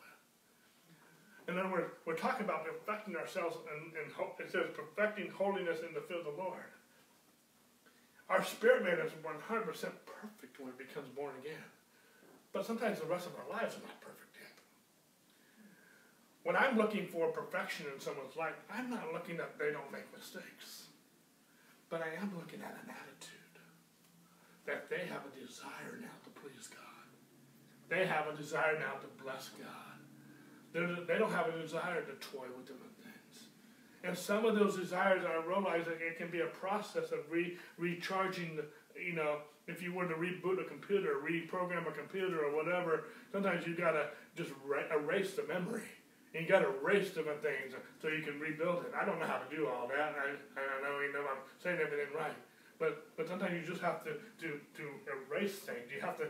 In other words, we're talking about perfecting ourselves, and, and it says perfecting holiness in the fear of the Lord. Our spirit man is 100% perfect when it becomes born again. But sometimes the rest of our lives are not perfect yet. When I'm looking for perfection in someone's life, I'm not looking that they don't make mistakes. But I am looking at an attitude that they have a desire now to please God. They have a desire now to bless God. They're, they do not have a desire to toy with different things. And some of those desires, I realize it can be a process of re, recharging, you know, if you were to reboot a computer, reprogram a computer or whatever, sometimes you've got to just erase the memory. And you got to erase different things so you can rebuild it. I don't know how to do all that. I, I know even if I'm saying everything right. But but sometimes you just have to, to, to erase things. You have to.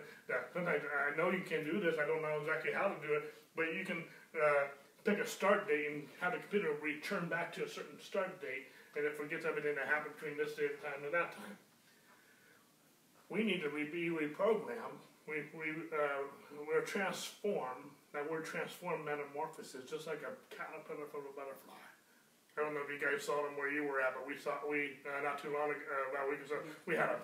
Sometimes I know you can do this. I don't know exactly how to do it, but you can uh, pick a start date and have the computer return back to a certain start date, and it forgets everything that happened between this date time and that time. We need to be reprogrammed. We, we, uh, we're transformed. That word transform metamorphosis, just like a caterpillar from a butterfly. I don't know if you guys saw them where you were at, but we saw we uh, not too long ago, uh, about a week ago, we had a,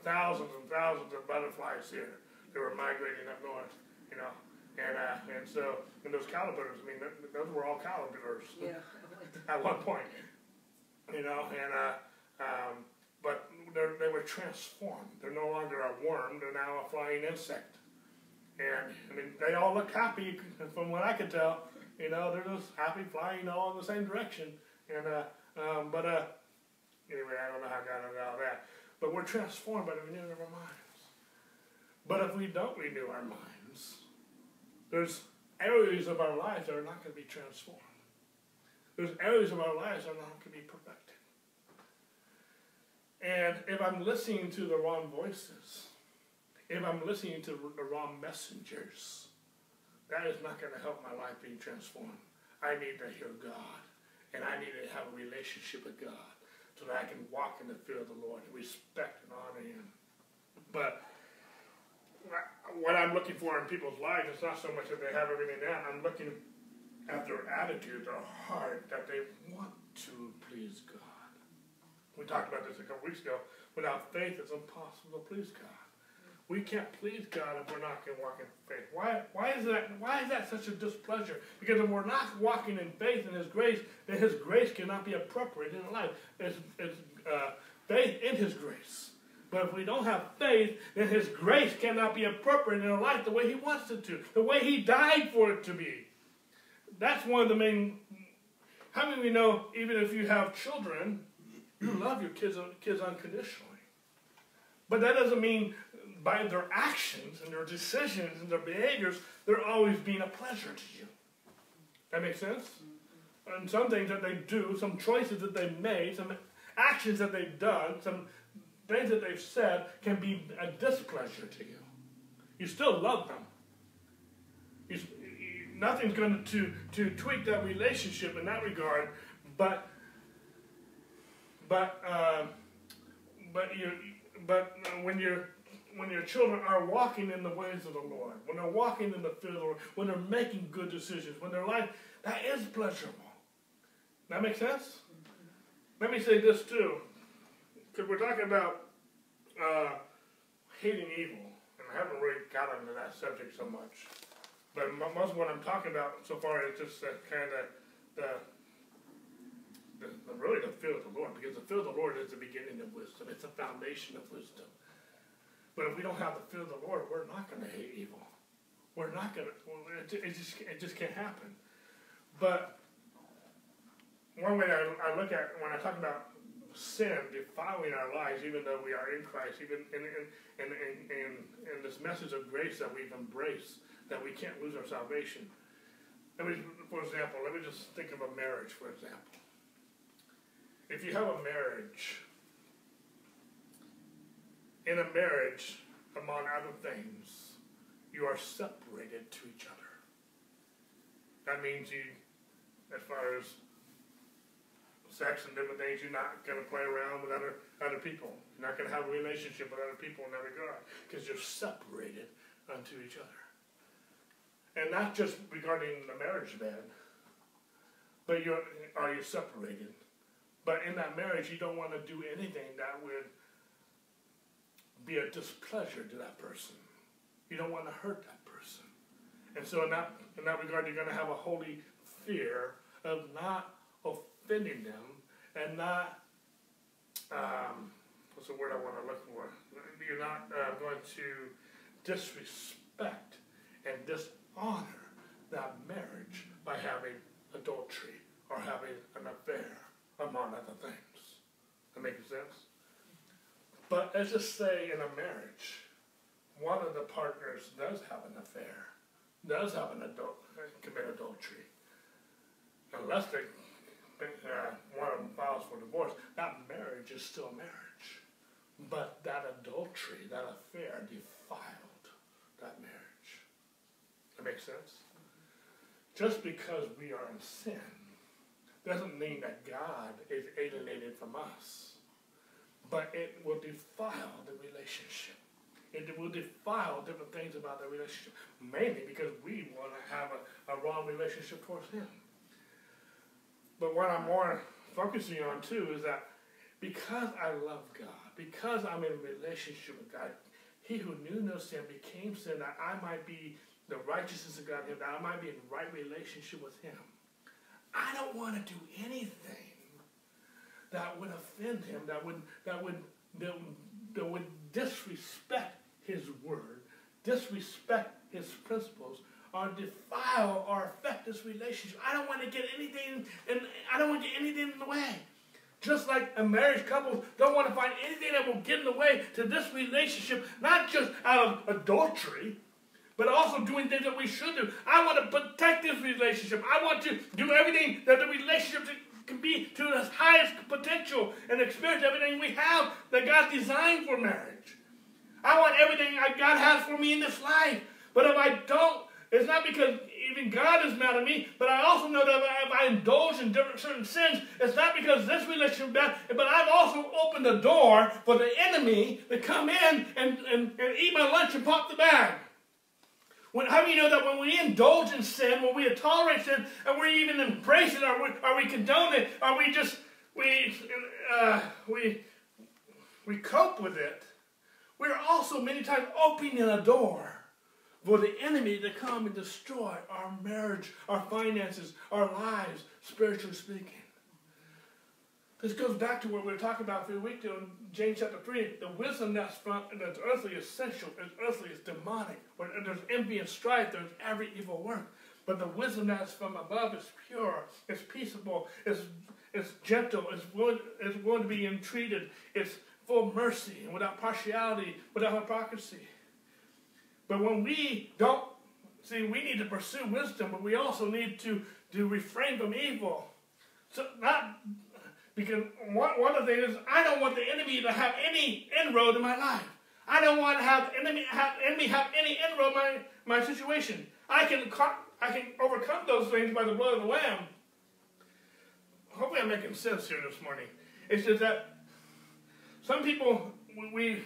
thousands and thousands of butterflies here. They were migrating up north, you know, and uh, and so, and those caterpillars, I mean, those were all caterpillars yeah. (laughs) at one point, you know, and uh, um, but they were transformed. They're no longer a worm; they're now a flying insect. And I mean, they all look happy, (laughs) from what I could tell. You know, they're just happy flying all in the same direction. And uh, Um, but uh, anyway, I don't know how got into all that. But we're transformed by the renewing of our minds. But if we don't renew our minds, there's areas of our lives that are not going to be transformed. There's areas of our lives that are not going to be perfected. And if I'm listening to the wrong voices, if I'm listening to the wrong messengers, that is not going to help my life being transformed. I need to hear God, and I need to have a relationship with God so that I can walk in the fear of the Lord and respect and honor Him. But what I'm looking for in people's lives is not so much that they have everything down. I'm looking at their attitude, their heart, that they want to please God. We talked about this a couple weeks ago. Without faith, it's impossible to please God. We can't please God if we're not going to walk in faith. Why, why, is that, why is that such a displeasure? Because if we're not walking in faith in His grace, then His grace cannot be appropriate in life. It's, it's uh, faith in His grace. But if we don't have faith, then His grace cannot be appropriate in our life the way He wants it to, the way He died for it to be. That's one of the main. How many of you know, even if you have children, you love your kids, kids unconditionally? But that doesn't mean by their actions and their decisions and their behaviors, they're always being a pleasure to you. That makes sense? And some things that they do, some choices that they've made, some actions that they've done, some things that they've said can be a displeasure to you. You still love them. You, nothing's going to, to tweak that relationship in that regard, but but uh, but you but when you're when your children are walking in the ways of the Lord, when they're walking in the fear of the Lord, when they're making good decisions, when their life that is pleasurable. That makes sense? Let me say this too because we're talking about uh, hating evil, and I haven't really got into that subject so much. But most of what I'm talking about so far is just that kind of the, the, the, really the fear of the Lord, because the fear of the Lord is the beginning of wisdom. It's the foundation of wisdom. But if we don't have the fear of the Lord, we're not going to hate evil. We're not going to. It, just it just can't happen. But one way I, I look at when I talk about sin defiling our lives, even though we are in Christ, even in, in, in, in, in this message of grace that we've embraced, that we can't lose our salvation. Let me, for example, let me just think of a marriage, for example. If you have a marriage, in a marriage, among other things, you are separated to each other. That means you, as far as sex and different things, you're not going to play around with other, other people. You're not going to have a relationship with other people in that regard because you're separated unto each other. And not just regarding the marriage bed, but you're, are you separated? But in that marriage, you don't want to do anything that would be a displeasure to that person. You don't want to hurt that person. And so in that, in that regard, you're going to have a holy fear of not offending them and not, um, what's the word I want to look for? You're not uh, going to disrespect and dishonor that marriage by having adultery or having an affair, among other things. That makes sense? But let's just say in a marriage, one of the partners does have an affair, does have an adult, commit adultery. Unless they uh, one of them files for divorce, that marriage is still marriage. But that adultery, that affair, defiled that marriage. That makes sense? Just because we are in sin doesn't mean that God is alienated from us. But it will defile the relationship. It will defile different things about the relationship, mainly because we want to have a, a wrong relationship towards Him. But what I'm more focusing on too is that because I love God, because I'm in relationship with God, he who knew no sin became sin that I might be the righteousness of God, that I might be in right relationship with him. I don't want to do anything that would offend him, that would that would that, that would disrespect his word, disrespect his principles, or defile or affect this relationship. I don't want to get anything, and I don't want to get anything in the way. Just like a marriage couple don't want to find anything that will get in the way to this relationship, not just out of adultery, but also doing things that we should do. I want to protect this relationship. I want to do everything that the relationship can be to its highest potential and experience everything we have that God designed for marriage. I want everything God has for me in this life. But if I don't, it's not because even God is mad at me, but I also know that if I indulge in different certain sins, it's not because this relationship is bad, but I've also opened the door for the enemy to come in and, and, and eat my lunch and pop the bag. When, how do you know that when we indulge in sin, when we tolerate sin, and we even embrace it, or we, or we condone it, or we just we uh, we we cope with it, we're also many times opening a door for the enemy to come and destroy our marriage, our finances, our lives, spiritually speaking. This goes back to what we were talking about a few weeks ago in James chapter 3. The wisdom that's from that's earthly is sensual, is earthly is demonic. Where there's envy and strife, there's every evil work. But the wisdom that's from above is pure, it's peaceable, it's, it's gentle, it's willing, it's willing to be entreated, it's full of mercy and without partiality, without hypocrisy. But when we don't, see, we need to pursue wisdom, but we also need to, to refrain from evil. So not because one, one of the things is I don't want the enemy to have any inroad in my life. I don't want to have enemy have enemy have any inroad in my, my situation. I can I can overcome those things by the blood of the Lamb. Hopefully I'm making sense here this morning. It's just that some people we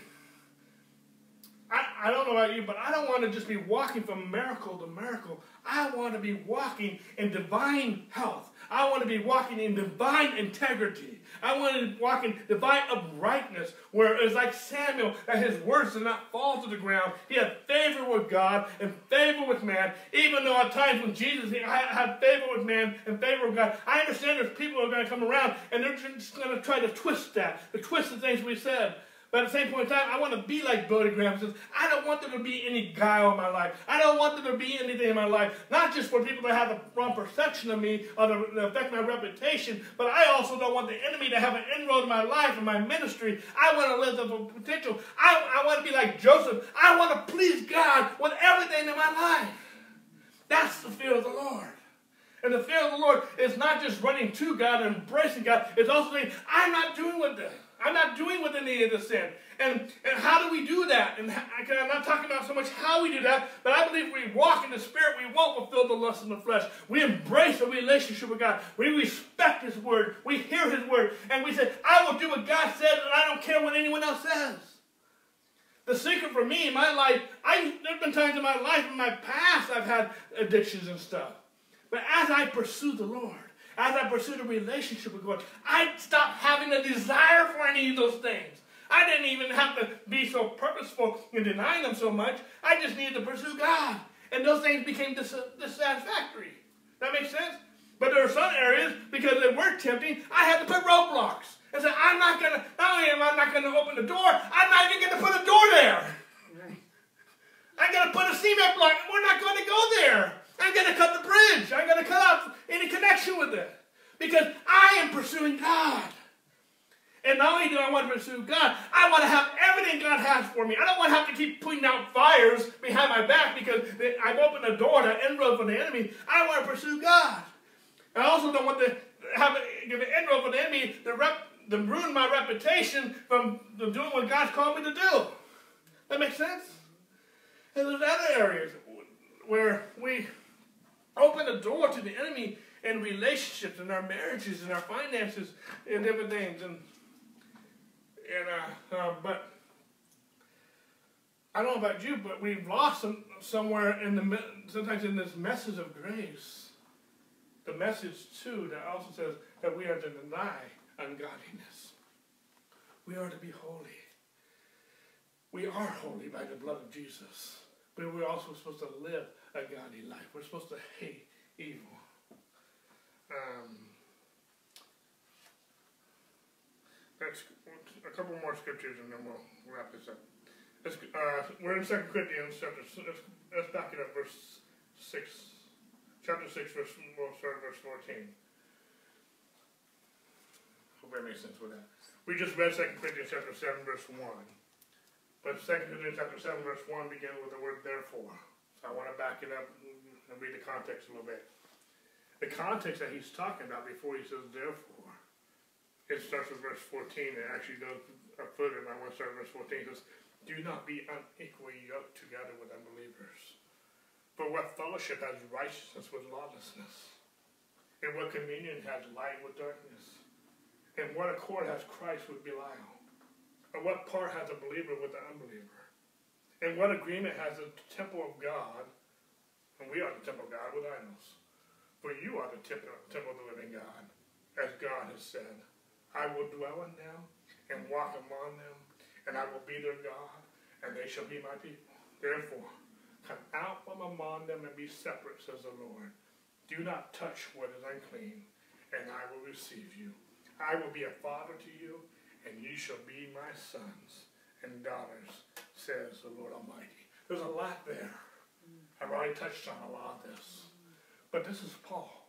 I, I don't know about you, but I don't want to just be walking from miracle to miracle. I want to be walking in divine health. I want to be walking in divine integrity. I want to walk in divine uprightness, where it's like Samuel, that his words did not fall to the ground. He had favor with God and favor with man, even though at times when Jesus had favor with man and favor with God, I understand there's people who are going to come around and they're just going to try to twist that, to twist the things we said. But at the same point in time, I want to be like Billy Graham says. I don't want there to be any guile in my life. I don't want there to be anything in my life. Not just for people to have the wrong perception of me or to, to affect my reputation, but I also don't want the enemy to have an inroad in my life and my ministry. I want to live the potential. I, I want to be like Joseph. I want to please God with everything in my life. That's the fear of the Lord. And the fear of the Lord is not just running to God and embracing God. It's also saying, I'm not doing with this. I'm not doing with any of the sin. And, and how do we do that? And I'm not talking about so much how we do that, but I believe we walk in the Spirit, we won't fulfill the lust of the flesh. We embrace a relationship with God. We respect His Word. We hear His Word. And we say, I will do what God says, and I don't care what anyone else says. The secret for me in my life, I, there have been times in my life, in my past, I've had addictions and stuff. But as I pursue the Lord, as I pursued a relationship with God, I stopped having a desire for any of those things. I didn't even have to be so purposeful in denying them so much. I just needed to pursue God. And those things became dis- dissatisfactory. That makes sense? But there are some areas, because they were tempting, I had to put roadblocks. And say, I'm not going to, not only am I not going to open the door, I'm not even going to put a door there. I'm going to put a cement block, and we're not going to go there. I'm going to cut the bridge. I'm going to cut off any connection with it. Because I am pursuing God. And not only do I want to pursue God, I want to have everything God has for me. I don't want to have to keep putting out fires behind my back because I've opened the door to inroad for the enemy. I want to pursue God. I also don't want to have give an inroad for the enemy to, rep, to ruin my reputation from doing what God's called me to do. That makes sense? And there's other areas where we open the door to the enemy in relationships, in our marriages, in our finances, and different things. And and uh, uh, but I don't know about you, but we've lost some, somewhere in the sometimes in this message of grace. The message too that also says that we are to deny ungodliness. We are to be holy. We are holy by the blood of Jesus, but we're also supposed to live a godly life. We're supposed to hate evil. Um, that's a couple more scriptures and then we'll wrap this up. Uh, we're in 2 Corinthians chapter. Let's, let's back it up, verse six, chapter six, verse. We'll start verse fourteen. Hope that makes sense with that. We just read 2 Corinthians chapter 7, verse 1. But 2 Corinthians chapter 7, verse 1 begins with the word therefore. I want to back it up and read the context a little bit. The context that he's talking about before he says therefore, it starts with verse 14 and actually goes further. I want to start verse 14. It says, Do not be unequally yoked together with unbelievers. For what fellowship has righteousness with lawlessness? And what communion has light with darkness? And what accord has Christ with Belial? And what part has a believer with an unbeliever? And what agreement has the temple of God, and we are the temple of God, with idols? For you are the temple, temple of the living God, as God has said. I will dwell in them and walk among them, and I will be their God, and they shall be my people. Therefore, come out from among them and be separate, says the Lord. Do not touch what is unclean, and I will receive you. I will be a father to you, and you shall be my sons and daughters, says the Lord Almighty. There's a lot there. I've already touched on a lot of this. But this is Paul,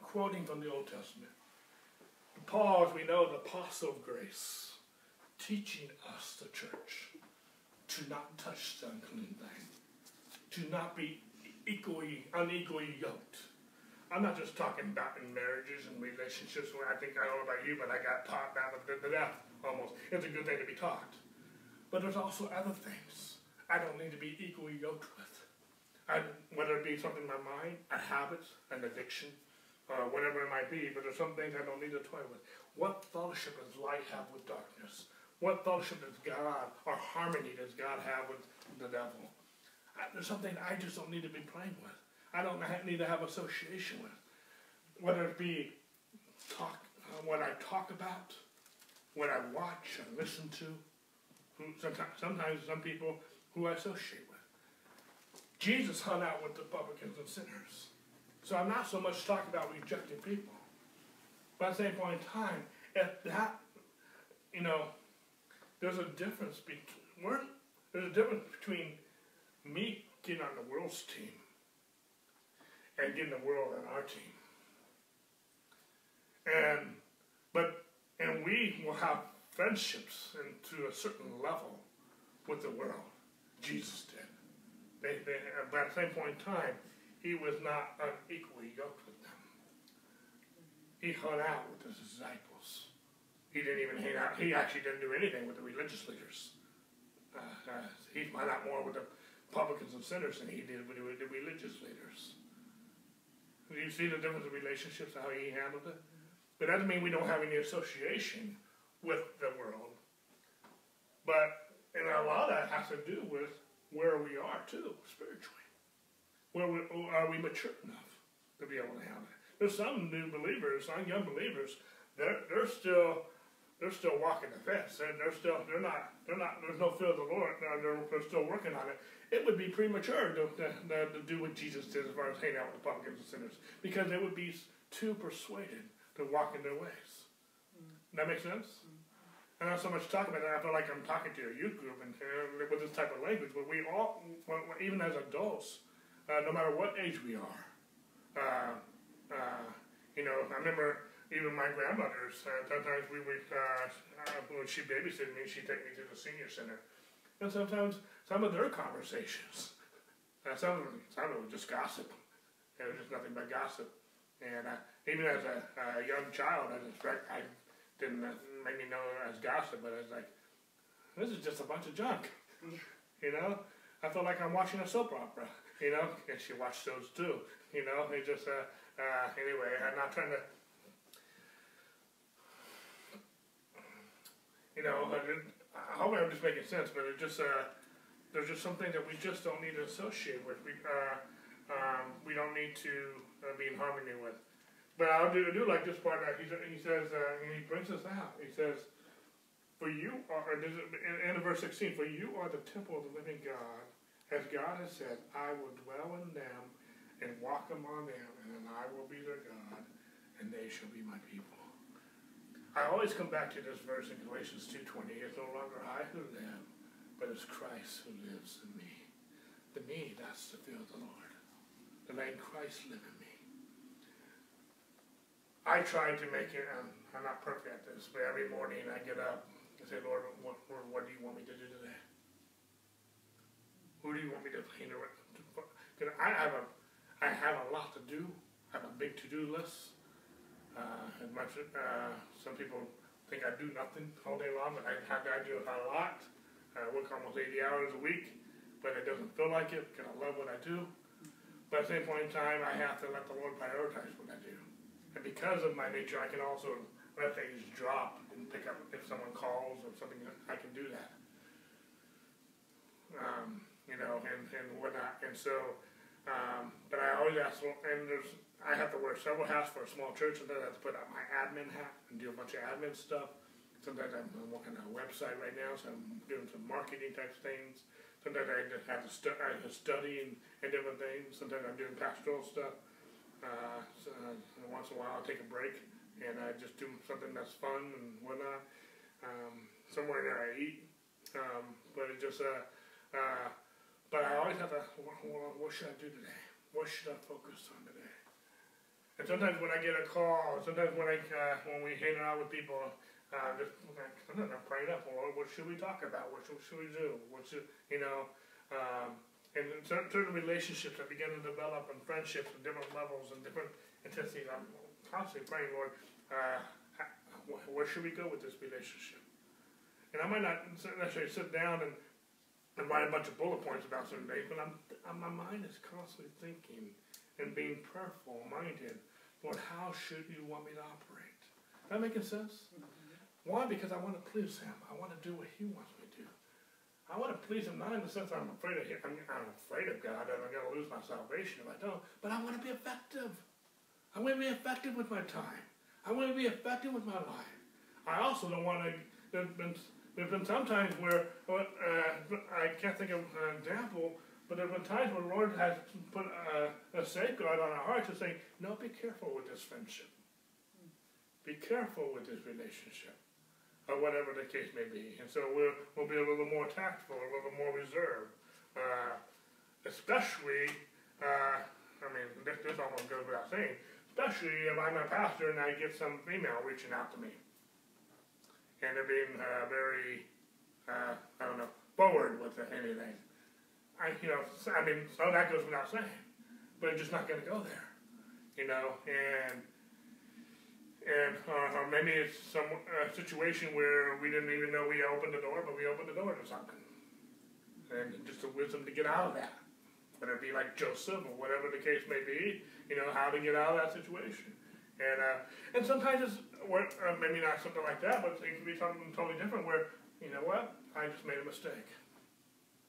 quoting from the Old Testament. Paul, as we know, the apostle of grace, teaching us, the church, to not touch the unclean thing, to not be equally, unequally yoked I'm not just talking about in marriages and relationships where I think I don't know about you, but I got taught that to death almost. It's a good thing to be taught. But there's also other things I don't need to be equally yoked with. I, whether it be something in my mind, a habit, an addiction, uh, whatever it might be, but there's some things I don't need to toy with. What fellowship does light have with darkness? What fellowship does God, or harmony does God have with the devil? I, there's something I just don't need to be playing with. I don't need to have association with. Whether it be talk, uh, what I talk about, what I watch and listen to, sometimes, sometimes some people who I associate with. Jesus hung out with the publicans and sinners. So I'm not so much talking about rejecting people. But at the same point in time, if that, you know, there's a difference between, there's a difference between me getting on the world's team and getting the world on our team. And but and we will have friendships and to a certain level with the world. Jesus did. They, they, at the same point in time, he was not unequally yoked with them. He hung out with his disciples. He didn't even hang out. He actually didn't do anything with the religious leaders. Uh, uh, he hung out more with the publicans and sinners than he did with the religious leaders. Do You see the difference in relationships, how he handled it? But that doesn't mean we don't have any association with the world. But and a lot of that has to do with where we are too, spiritually. Where we, are we mature enough to be able to handle it? There's some new believers, some young believers, they're, they're still they're still walking the fence. They're, they're still they're not they're not there's no fear of the Lord. They're, they're still working on it it would be premature to, to, to, do what Jesus did as far as hanging out with the publicans and sinners because they would be too persuaded to walk in their ways. Mm. That makes sense? Mm. And not so much talking about that. I feel like I'm talking to a youth group and uh, with this type of language, but we all, even as adults, uh, no matter what age we are, uh, uh you know, I remember even my grandmother's, uh, sometimes we would, uh, when she babysitted me, she'd take me to the senior center. And sometimes some of their conversations. (laughs) Uh, some of them, some of them were just gossip. It was just nothing but gossip. And uh, even as a, a, young child, I just I didn't make me know as gossip, but I was like, this is just a bunch of junk. (laughs) you know, I feel like I'm watching a soap opera. You know, and she watched those too. You know, it just uh, uh, anyway. I'm not trying to. You know, I hope I'm just making sense, but it just uh, there's just something that we just don't need to associate with. We, uh, um, we don't need to uh, be in harmony with. But I do, I do like this part that he, he says, uh, and he brings us out. He says, For you are, in, in verse 16, For you are the temple of the living God. As God has said, I will dwell in them and walk among them, and I will be their God, and they shall be my people. I always come back to this verse in Galatians 2.20. It's no longer I who live, but it's Christ who lives in me. The me, that's the fear of the Lord. The letting Christ live in me. I try to make it, um, I'm not perfect at this, but every morning I get up and say, Lord, what, what do you want me to do today? Who do you want me to paint around? Because I have a, I have a lot to do. I have a big to-do list. Uh, as much, uh, some people think I do nothing all day long, but I, have to do a lot. I work almost 80 hours a week, but it doesn't feel like it because I love what I do. But at the same point in time, I have to let the Lord prioritize what I do. And because of my nature, I can also let things drop and pick up if someone calls or something. I can do that. Um, you know, and, and whatnot. And so, um, but I always ask, and there's, I have to wear several hats for a small church, and then I have to put on my admin hat and do a bunch of admin stuff. Sometimes I'm, working on a website right now, so I'm doing some marketing type things. Sometimes I just have to, stu- I have to study and, and different things. Sometimes I'm doing pastoral stuff. Uh, so, uh, once in a while, I'll take a break and I just do something that's fun and whatnot. Um, somewhere there I eat, um, but it just uh, uh, but I always have to. What, what should I do today? What should I focus on today? And sometimes when I get a call, sometimes when I uh, when we hang out with people, uh, just sometimes I'm praying up. Well, what should we talk about? What should, what should we do? What should you know? Um, and certain relationships that begin to develop and friendships at different levels and different intensities. I'm constantly praying, Lord, uh, where should we go with this relationship? And I might not necessarily sit down and, and write a bunch of bullet points about certain days, but I'm, I'm, my mind is constantly thinking and being prayerful minded. Lord, how should you want me to operate? That making sense? Mm-hmm. Why? Because I want to please Him. I want to do what He wants me to do. I want to please Him not in the sense I'm afraid of Him. I'm, afraid of God and I'm going to lose my salvation if I don't. But I want to be effective. I want to be effective with my time. I want to be effective with my life. I also don't want to. There's been there's been some times where uh, I can't think of an example, but there have been times where the Lord has put a, a safeguard on our hearts to say, "No, be careful with this friendship. Be careful with this relationship." Or whatever the case may be. And so we'll, we'll be a little more tactful, a little more reserved. Uh, especially, uh, I mean, this, this almost goes without saying, especially if I'm a pastor and I get some female reaching out to me. And they're being uh, very, uh, I don't know, forward with anything. I, you know, I mean, so that goes without saying. But it's just not going to go there, you know, and and uh, maybe it's some uh, situation where we didn't even know we opened the door, but we opened the door to something. And just the wisdom to get out of that. Whether it be like Joseph or whatever the case may be, you know, how to get out of that situation. And uh, and sometimes it's uh, maybe not something like that, but it can be something totally different where, you know what, I just made a mistake.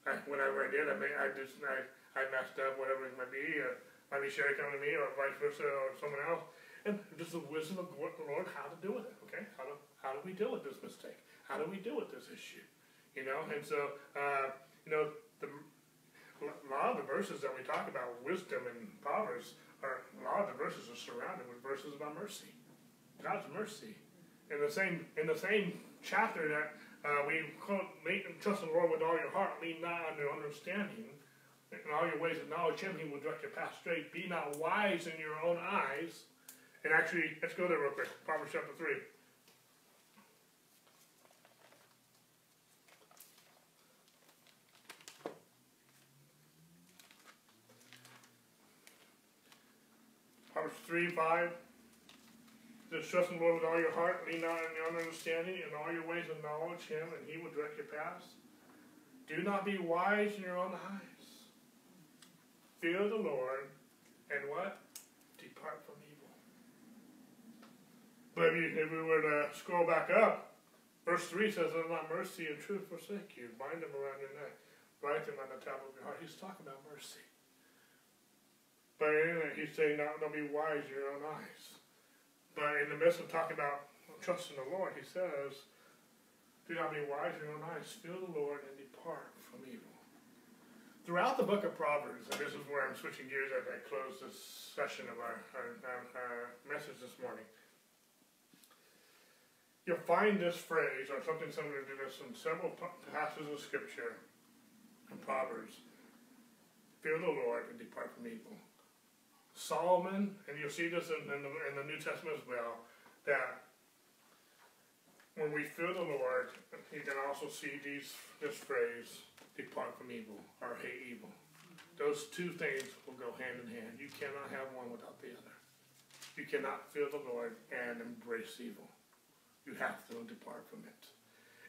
I, whatever I did, I made, I just I, I messed up, whatever it might be, or might be Sherry coming to me, or vice versa, or someone else and just the wisdom of the Lord how to deal with it. Okay, how do how do we deal with this mistake? How do we deal with this issue? You know, and so uh, you know the a lot of the verses that we talk about wisdom and Proverbs are a lot of the verses are surrounded with verses about mercy, God's mercy. In the same in the same chapter that uh, we quote, trust the Lord with all your heart, lean not on your understanding. In all your ways acknowledge Him, He will direct your path straight. Be not wise in your own eyes and actually, let's go there real quick. Proverbs chapter 3. Proverbs 3 5. Just trust in the Lord with all your heart, lean not on your understanding, in all your ways acknowledge him, and he will direct your paths. Do not be wise in your own eyes. Fear the Lord, and what? Depart from but if, if we were to scroll back up, verse 3 says, Let not mercy and truth forsake you. Bind them around your neck. Write them on the top of your heart. He's talking about mercy. But in it, he's saying, not, Don't be wise in your own eyes. But in the midst of talking about trust in the Lord, he says, Do not be wise in your own eyes. Fear the Lord and depart from evil. Throughout the book of Proverbs, and this is where I'm switching gears as I close this session of our, our, our message this morning You'll find this phrase, or something similar to this, in several passages of Scripture and Proverbs. Fear the Lord and depart from evil. Solomon, and you'll see this in, in, the, in the New Testament as well, that when we fear the Lord, you can also see these this phrase, depart from evil or hate evil. Those two things will go hand in hand. You cannot have one without the other. You cannot fear the Lord and embrace evil. You have to depart from it.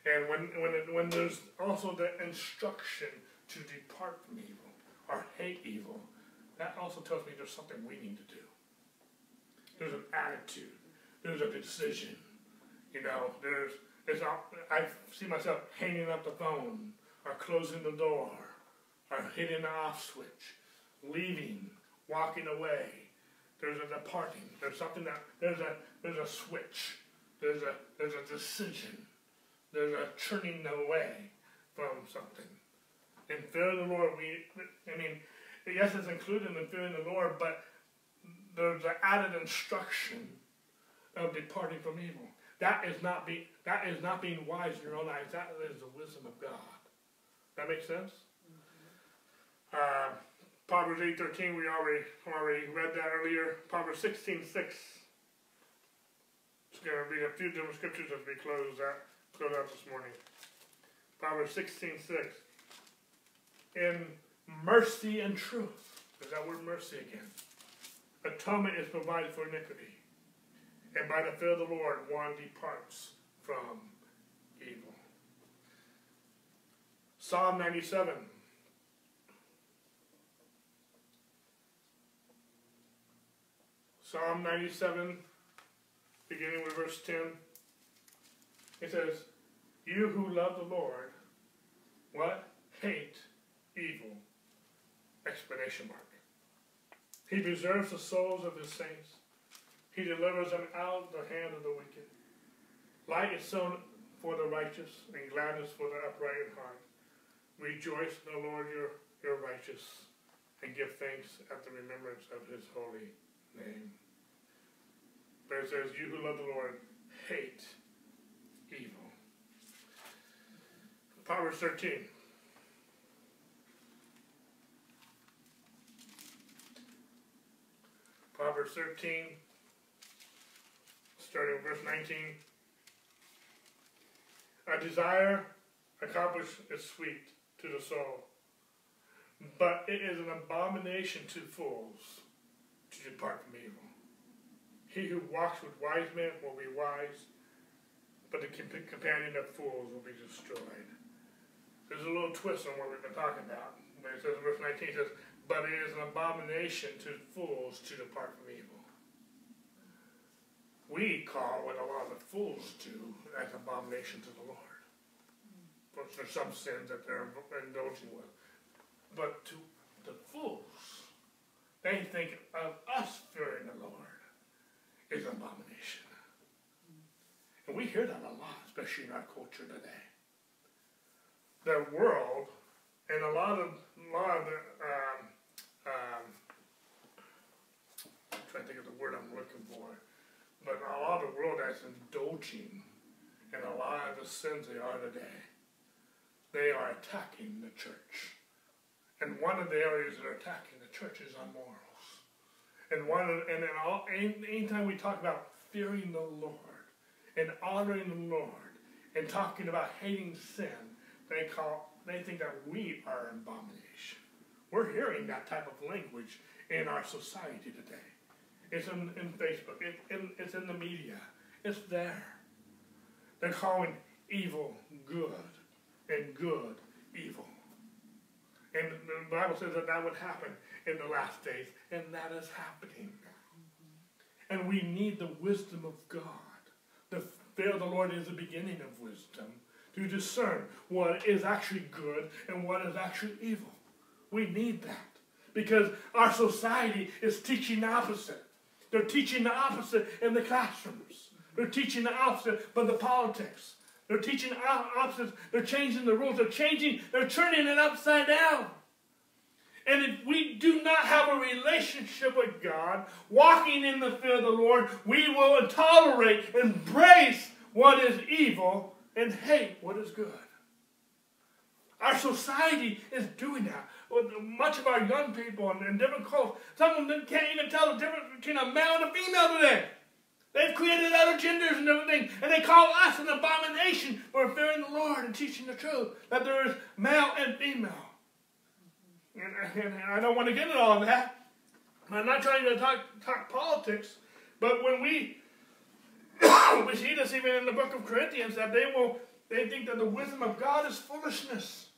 And when when it, when there's also the instruction to depart from evil or hate evil, that also tells me there's something we need to do. There's an attitude. There's a decision. You know, there's there's I see myself hanging up the phone or closing the door or hitting the off switch, leaving, walking away. There's a departing. There's something that there's a there's a switch. There's a there's a decision. There's a turning away from something. In fear of the Lord, we I mean, yes, it's included in fearing the Lord, but there's an added instruction of departing from evil. That is not being that is not being wise in your own eyes. That is the wisdom of God. That makes sense. Mm-hmm. Uh, Proverbs eight thirteen. We already already read that earlier. Proverbs sixteen six. Going to be a few different scriptures as we close out close out this morning. Proverbs sixteen six. In mercy and truth. Is that word mercy again? Atonement is provided for iniquity and by the fear of the Lord one departs from evil. Psalm 97. Psalm 97, beginning with verse 10. It says, You who love the Lord, what? Hate evil. Explanation mark. He preserves the souls of his saints. He delivers them out of the hand of the wicked. Light is sown for the righteous, and gladness for the upright in heart. Rejoice in the Lord, your, your righteous, and give thanks at the remembrance of his holy name. But it says, You who love the Lord, hate evil. Proverbs 13. Proverbs 13, starting verse 19. A desire accomplished is sweet to the soul, but it is an abomination to fools to depart from evil. He who walks with wise men will be wise, but the companion of fools will be destroyed. There's a little twist on what we've been talking about. When it says, verse 19 it says, but it is an abomination to fools to depart from evil we call what a lot of fools do as abomination to the Lord. For, for some sins that they're indulging with. But to the fools, they think of us fearing the Lord is an abomination. And we hear that a lot, especially in our culture today. The world and a lot of a lot of the um, um, I'm trying to think of the word I'm looking for but a lot of the world that's indulging in a lot of the sins they are today. They are attacking the church. And one of the areas that are attacking the church is on morals. And one and then all, anytime we talk about fearing the Lord and honoring the Lord and talking about hating sin, they call they think that we are an abomination. We're hearing that type of language in our society today. It's in, in Facebook. It, in, it's in the media. It's there. They're calling evil good and good evil. And the Bible says that that would happen in the last days, and that is happening. And we need the wisdom of God. The fear of the Lord is the beginning of wisdom to discern what is actually good and what is actually evil. We need that because our society is teaching the opposite. They're teaching the opposite in the classrooms. They're teaching the opposite by the politics. They're teaching the opposite. They're changing the rules. They're changing, they're turning it upside down. And if we do not have a relationship with God, walking in the fear of the Lord, we will tolerate, embrace what is evil, and hate what is good. Our society is doing that. with much of our young people and, and different cultures. Some of them can't even tell the difference between a male and a female today. They've created other genders and everything, and they call us an abomination for fearing the Lord and teaching the truth that there is male and female. And, and, I don't want to get into all of that. I'm not trying to talk, talk politics, but when we (coughs) we see this even in the book of Corinthians that they will they think that the wisdom of God is foolishness.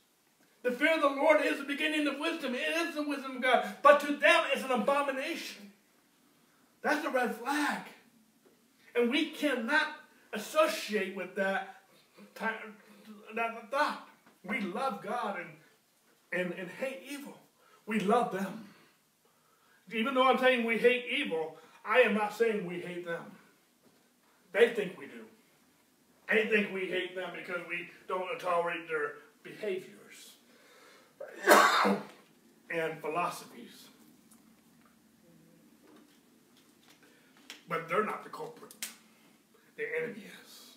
The fear of the Lord is the beginning of wisdom. It is the wisdom of God. But to them it's an abomination. That's a red flag. And we cannot associate with that, that thought. We love God and, and, and hate evil. We love them. Even though I'm saying we hate evil, I am not saying we hate them. They think we do. They think we hate them because we don't tolerate their behaviors (coughs) and philosophies. But they're not the culprit. The enemy is.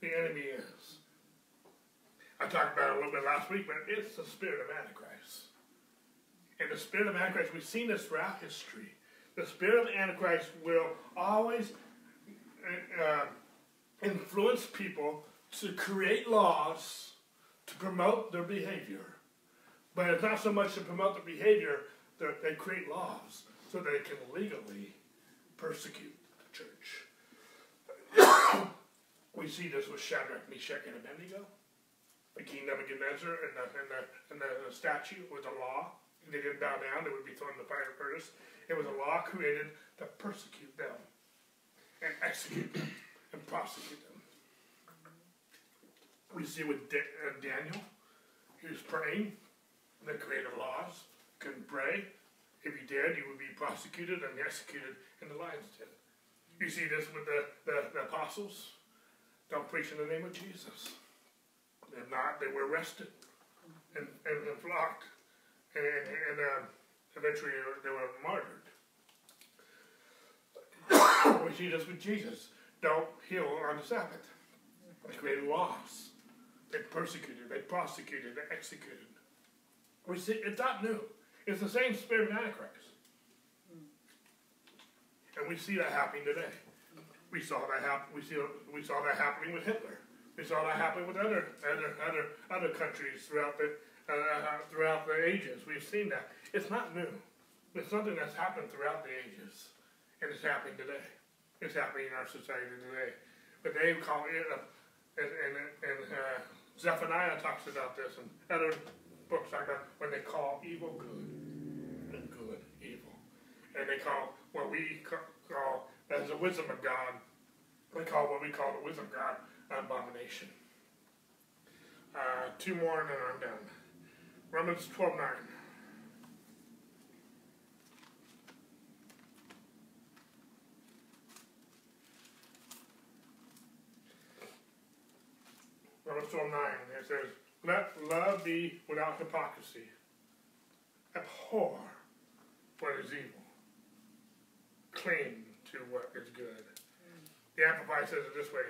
The enemy is. I talked about it a little bit last week, but it's the spirit of Antichrist. And the spirit of Antichrist, we've seen this throughout history. The spirit of Antichrist will always uh, influence people to create laws to promote their behavior. But it's not so much to promote the behavior that they create laws so they can legally persecute the church. (coughs) we see this with Shadrach, Meshach, and Abednego. The king Nebuchadnezzar and the, and the, and the statue was a law. If they didn't bow down, they would be thrown in the fire furnace. It was a law created to persecute them and execute them and prosecute them. We see with uh, Daniel, he was praying. The creative laws couldn't pray. If he did, he would be prosecuted and executed in the lion's den. You see this with the, the, the apostles. Don't preach in the name of Jesus. If not, they were arrested and, and, and flogged. And, and uh, eventually they were martyred. we see this (coughs) with Jesus. Don't heal on the Sabbath. They created laws. They persecuted, they prosecuted, they executed. We see it's not new. It's the same spirit of Antichrist. And we see that happening today. We saw that happen. We see we saw that happening with Hitler. We saw that happen with other other other other countries throughout the uh, uh, throughout the ages. We've seen that. It's not new. It's something that's happened throughout the ages, and it's happening today. It's happening in our society today. But they call it, uh, and, and, and uh, Zephaniah talks about this, and other books like that, when they call evil good and good evil, and they call what we call as the wisdom of God, They call what we call the wisdom of God abomination. Uh, two more and then I'm done. Romans 12 9. Romans 12 9, it says, Let love be without hypocrisy. Abhor what is evil cling to what is good. Mm. The Amplified says it this way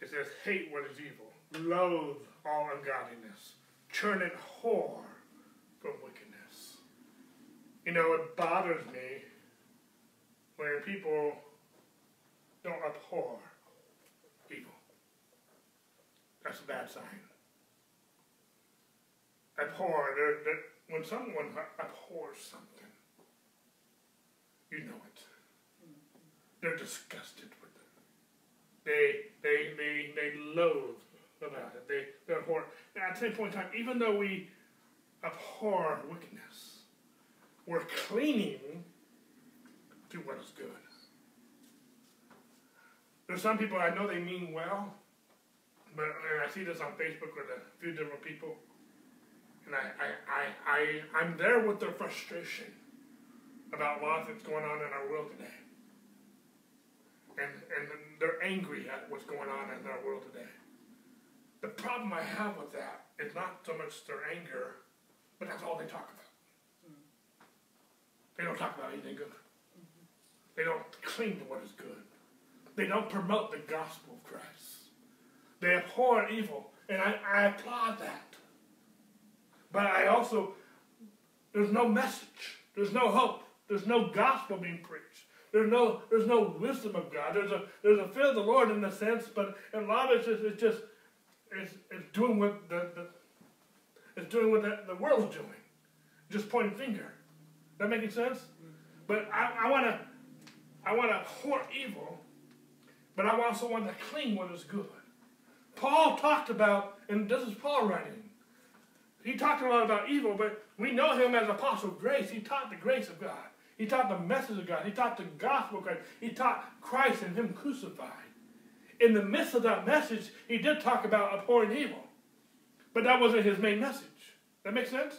it says, hate what is evil, loathe all ungodliness, turn and whore from wickedness. You know, it bothers me when people don't abhor evil. That's a bad sign. Abhor, they're, they're, when someone abhors something, you know it. They're disgusted with it. They they they they loathe about it. They they abhor. And at the same point in time, even though we abhor wickedness, we're clinging to what is good. There's some people I know they mean well, but and I see this on Facebook with a few different people, and I I, I, I I'm there with their frustration about lot that's going on in our world today and, and they're angry at what's going on in our world today. The problem I have with that is not so much their anger, but that's all they talk about. They don't talk about anything good. They don't cling to what is good. They don't promote the gospel of Christ. They abhor evil, and I, I applaud that. But I also there's no message. There's no hope. There's no gospel being preached. There's no there's no wisdom of God. There's a there's a fear of the Lord in a sense, but a lot of it is just it's just it's, it's doing what the, the it's doing what the, the world's doing. Just pointing finger. That making sense? But I, I wanna I wanna hoard evil, but I also want to cling what is good. Paul talked about, and this is Paul writing. He talked a lot about evil, but we know him as apostle of grace. He taught the grace of God. He taught the message of God. He taught the gospel of Christ. He taught Christ and Him crucified. In the midst of that message, he did talk about abhorring evil. But that wasn't his main message. That makes sense?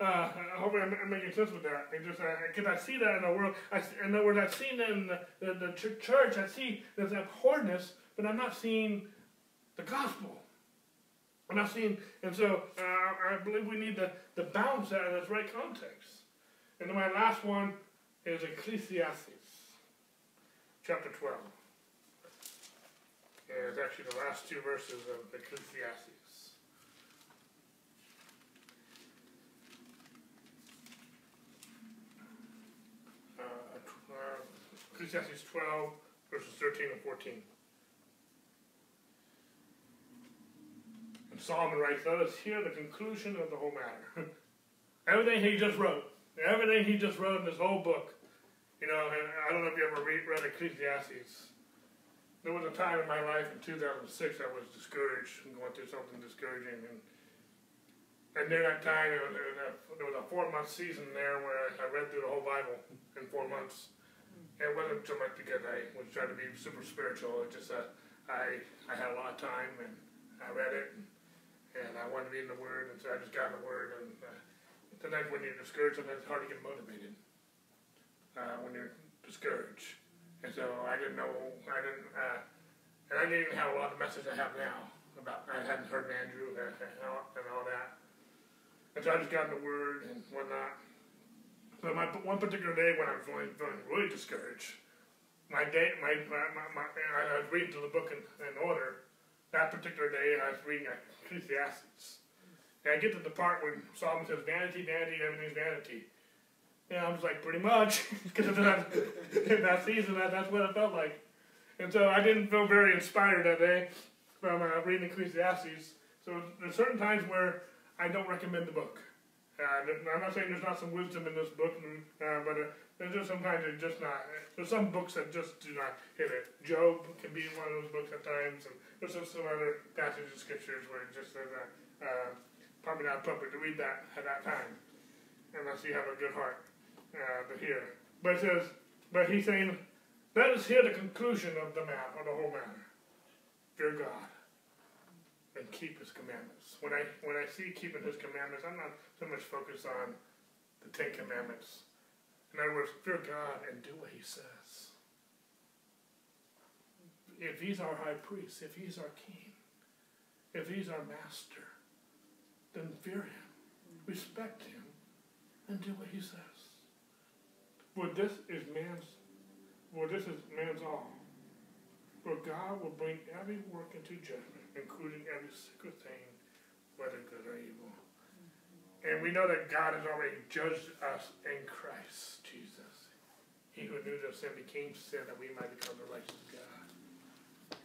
Uh, I hope I'm, making sense with that. Because uh, I see that in the world. I, in other words, I've seen that in the, the, the church. I see there's abhorrence, but I'm not seeing the gospel. I'm not seeing, and so uh, I believe we need to, to balance that in its right context. And my last one is Ecclesiastes, chapter 12. And it's actually the last two verses of Ecclesiastes. Uh, Ecclesiastes 12, verses 13 and 14. And Solomon writes, Let us hear the conclusion of the whole matter. (laughs) Everything he just wrote Everything he just wrote in his whole book. You know, and I don't know if you ever read, read Ecclesiastes. There was a time in my life in 2006 I was discouraged and going through something discouraging. And, and during that time, there was, a, there was a four month season there where I read through the whole Bible in four months. And it wasn't so much because I was trying to be super spiritual. It just uh, I I had a lot of time and I read it and, and I wanted to be in the Word, and so I just got in the Word and. Uh, sometimes when you're discouraged, sometimes it's hard to get motivated uh, when you're discouraged. And so I didn't know, I didn't, uh, and I didn't even have a lot of message I have now about, I hadn't heard Andrew and, all, that. And so I just got in the Word and whatnot. So my one particular day when I was feeling, feeling really discouraged, my day, my, my, my, my I was reading the book in, in order. That particular day, I was reading Ecclesiastes. And I get to the part where Solomon says, vanity, vanity, everything's vanity. And I was like, pretty much, (laughs) because in that, season, that, that's what it felt like. And so I didn't feel very inspired that day from uh, reading Ecclesiastes. So there's certain times where I don't recommend the book. Uh, I'm not saying there's not some wisdom in this book, uh, but uh, there's just sometimes it's just not. There's some books that just do not hit it. Job can be one of those books at times, and there's some other passages of scriptures where it just says. Uh, probably not appropriate to read that at that time, unless you have a good heart uh, to hear. But it says, but he's saying, let us hear the conclusion of the matter, of the whole matter. Fear God and keep His commandments. When I when I see keeping His commandments, I'm not so much focused on the Ten Commandments. In other words, fear God and do what He says. If He's our high priest, if He's our king, if He's our master, then fear him, respect him, and do what he says. For this is man's for this is man's all. For God will bring every work into judgment, including every secret thing, whether good or evil. And we know that God has already judged us in Christ Jesus. He who knew no sin became sin that we might become the righteous of God.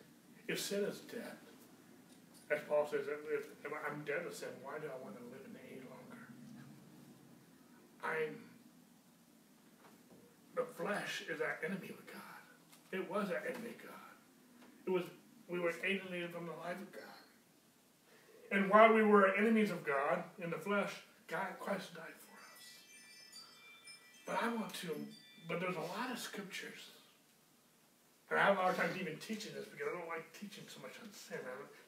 If sin is dead, as Paul says, if, if I'm dead to sin, why do I want to live in any longer? I'm the flesh is our enemy with God. It was our enemy God. It was we were alienated from the life of God. And while we were enemies of God in the flesh, God Christ died for us. But I want to but there's a lot of scriptures and I have a hard time even teaching this because I don't like teaching so much on sin.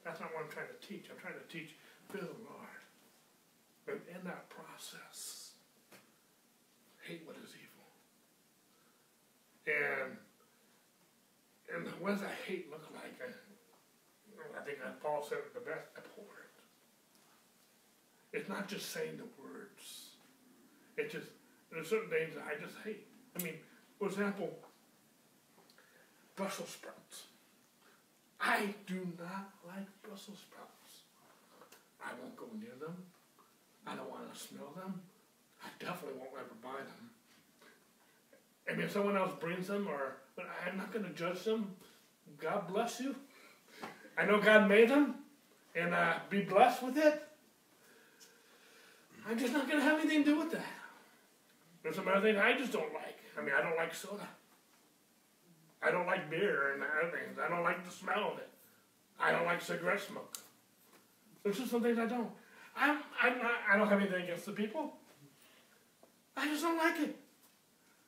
that's not what I'm trying to teach. I'm trying to teach fear the Lord. But in that process, hate what is evil. And and what does that hate look like? I, I think that Paul said it the best, abhor it. It's not just saying the words. It's just there's certain things I just hate. I mean, for example, Brussels sprouts. I do not like Brussels sprouts. I won't go near them. I don't want to smell them. I definitely won't ever buy them. I mean, if someone else brings them, or but I'm not going to judge them. God bless you. I know God made them, and uh, be blessed with it. I'm just not going to have anything to do with that. There's some other things I just don't like. I mean, I don't like soda. I don't like beer and other things. I don't like the smell of it. I don't like cigarette smoke. There's just some things I don't. I'm, I'm not, I don't have anything against the people. I just don't like it.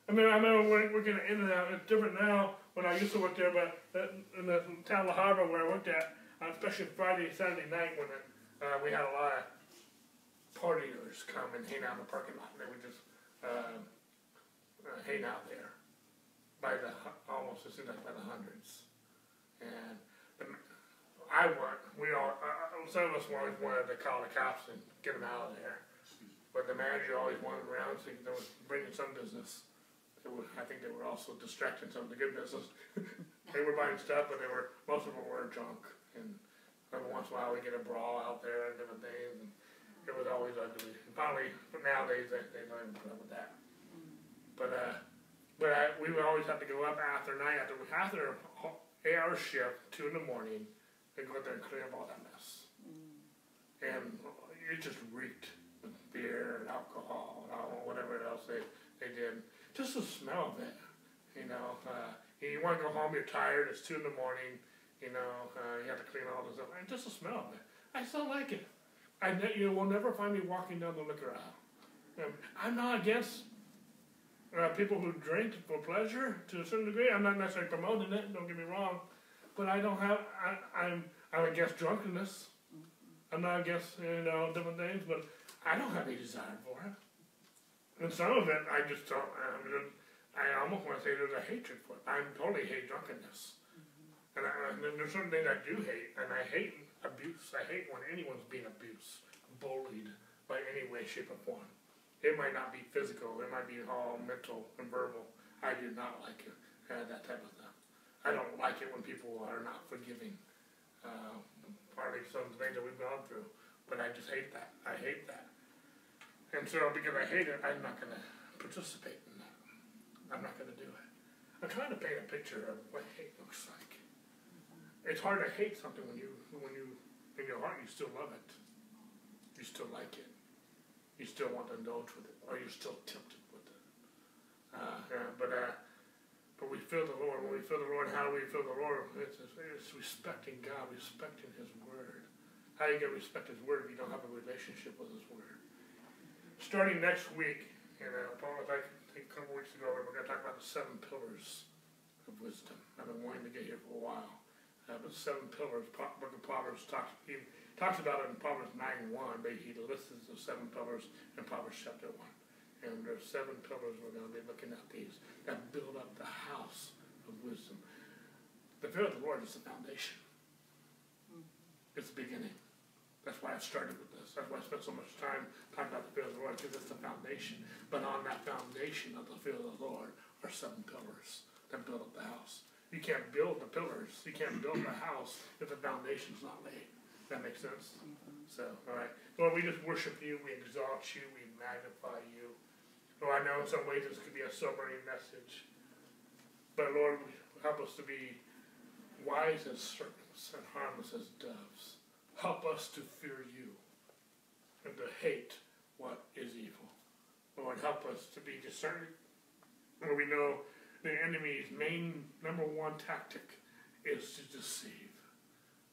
I mean, I remember we're, we're getting in and out. It's different now when I used to work there, but in the town of Harbor where I worked at, uh, especially Friday, Saturday night when it, uh, we had a lot of partiers come and hang out in the parking lot. They would just uh, uh, hang out there by the almost it seems like by the hundreds. And the, I want we all uh, uh, some of us always wanted to call the cops and get them out of there, but the manager always wanted around so they was bringing some business. Were, I think they were also distracting some of the good business. (laughs) they were buying stuff, but they were most of them were junk. And every once in a while we get a brawl out there and different things. And it was always ugly. And finally, but nowadays they, they don't even put up with that. But uh, but I, we would always have to go up after night after we after eight hour shift, two in the morning, and go out there and clean up all that mess. And it just reeked with beer and alcohol and all, whatever else they, they did just the smell of it, you know. Uh, you want to go home, you're tired, it's 2 in the morning, you know, uh, you have to clean all this up. And just the smell of it. I still like it. I ne- you will never find me walking down the liquor aisle. I'm not against uh, people who drink for pleasure to a certain degree. I'm not necessarily promoting it, don't get me wrong. But I don't have, I, I'm, I'm against drunkenness. I'm not against, you know, different things, but I don't have any desire for it. And some of it, I just don't. I, mean, I almost want to say there's a hatred for it. I totally hate drunkenness, mm-hmm. and, I, and there's certain things I do hate, and I hate abuse. I hate when anyone's being abused, bullied by any way, shape, or form. It might not be physical. It might be all mental and verbal. I do not like it. Uh, that type of stuff. I don't like it when people are not forgiving. Uh, partly some things that we've gone through, but I just hate that. I hate that. And so because I hate it, I'm not going to participate in that. I'm not going to do it. I'm trying to paint a picture of what hate looks like. It's hard to hate something when you, when you, in your heart, you still love it. You still like it. You still want to indulge with it, or you're still tempted with it. Uh, yeah, but uh, but we feel the Lord. When we feel the Lord, how do we feel the Lord? It's, it's respecting God, respecting His Word. How you get respect His Word if you don't have a relationship with His Word? starting next week, and uh, Paul, I think a couple weeks ago, we're going to talk about the seven pillars of wisdom. I've been wanting to get here for a while. Uh, but seven pillars, Book of Proverbs talks, he talks about it in Proverbs 9 1, but he lists the seven pillars in Proverbs chapter 1. And there's seven pillars we're going to be looking at these that build up the house of wisdom. The fear of the Lord is the foundation. Mm-hmm. It's the beginning. That's why I started with this. That's why I spent so much time talking about the fear of the Lord, because it's the foundation. But on that foundation of the fear of the Lord are seven pillars that build up the house. You can't build the pillars, you can't build the house if the foundation's not laid. That makes sense? So, all right. Lord, we just worship you, we exalt you, we magnify you. Lord, I know in some ways this could be a sobering message. But Lord, help us to be wise as serpents and harmless as doves. Help us to fear you and to hate what is evil. Lord, help us to be discerning. Lord, we know the enemy's main number one tactic is to deceive.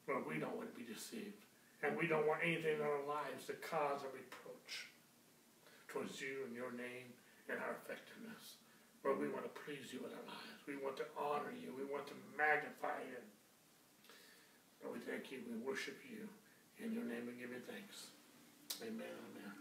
Lord, we don't want to be deceived. And we don't want anything in our lives to cause a reproach towards you and your name and our effectiveness. Lord, we want to please you in our lives. We want to honor you. We want to magnify you. Lord, we thank you. We worship you. In your name we give you thanks. Amen. Amen.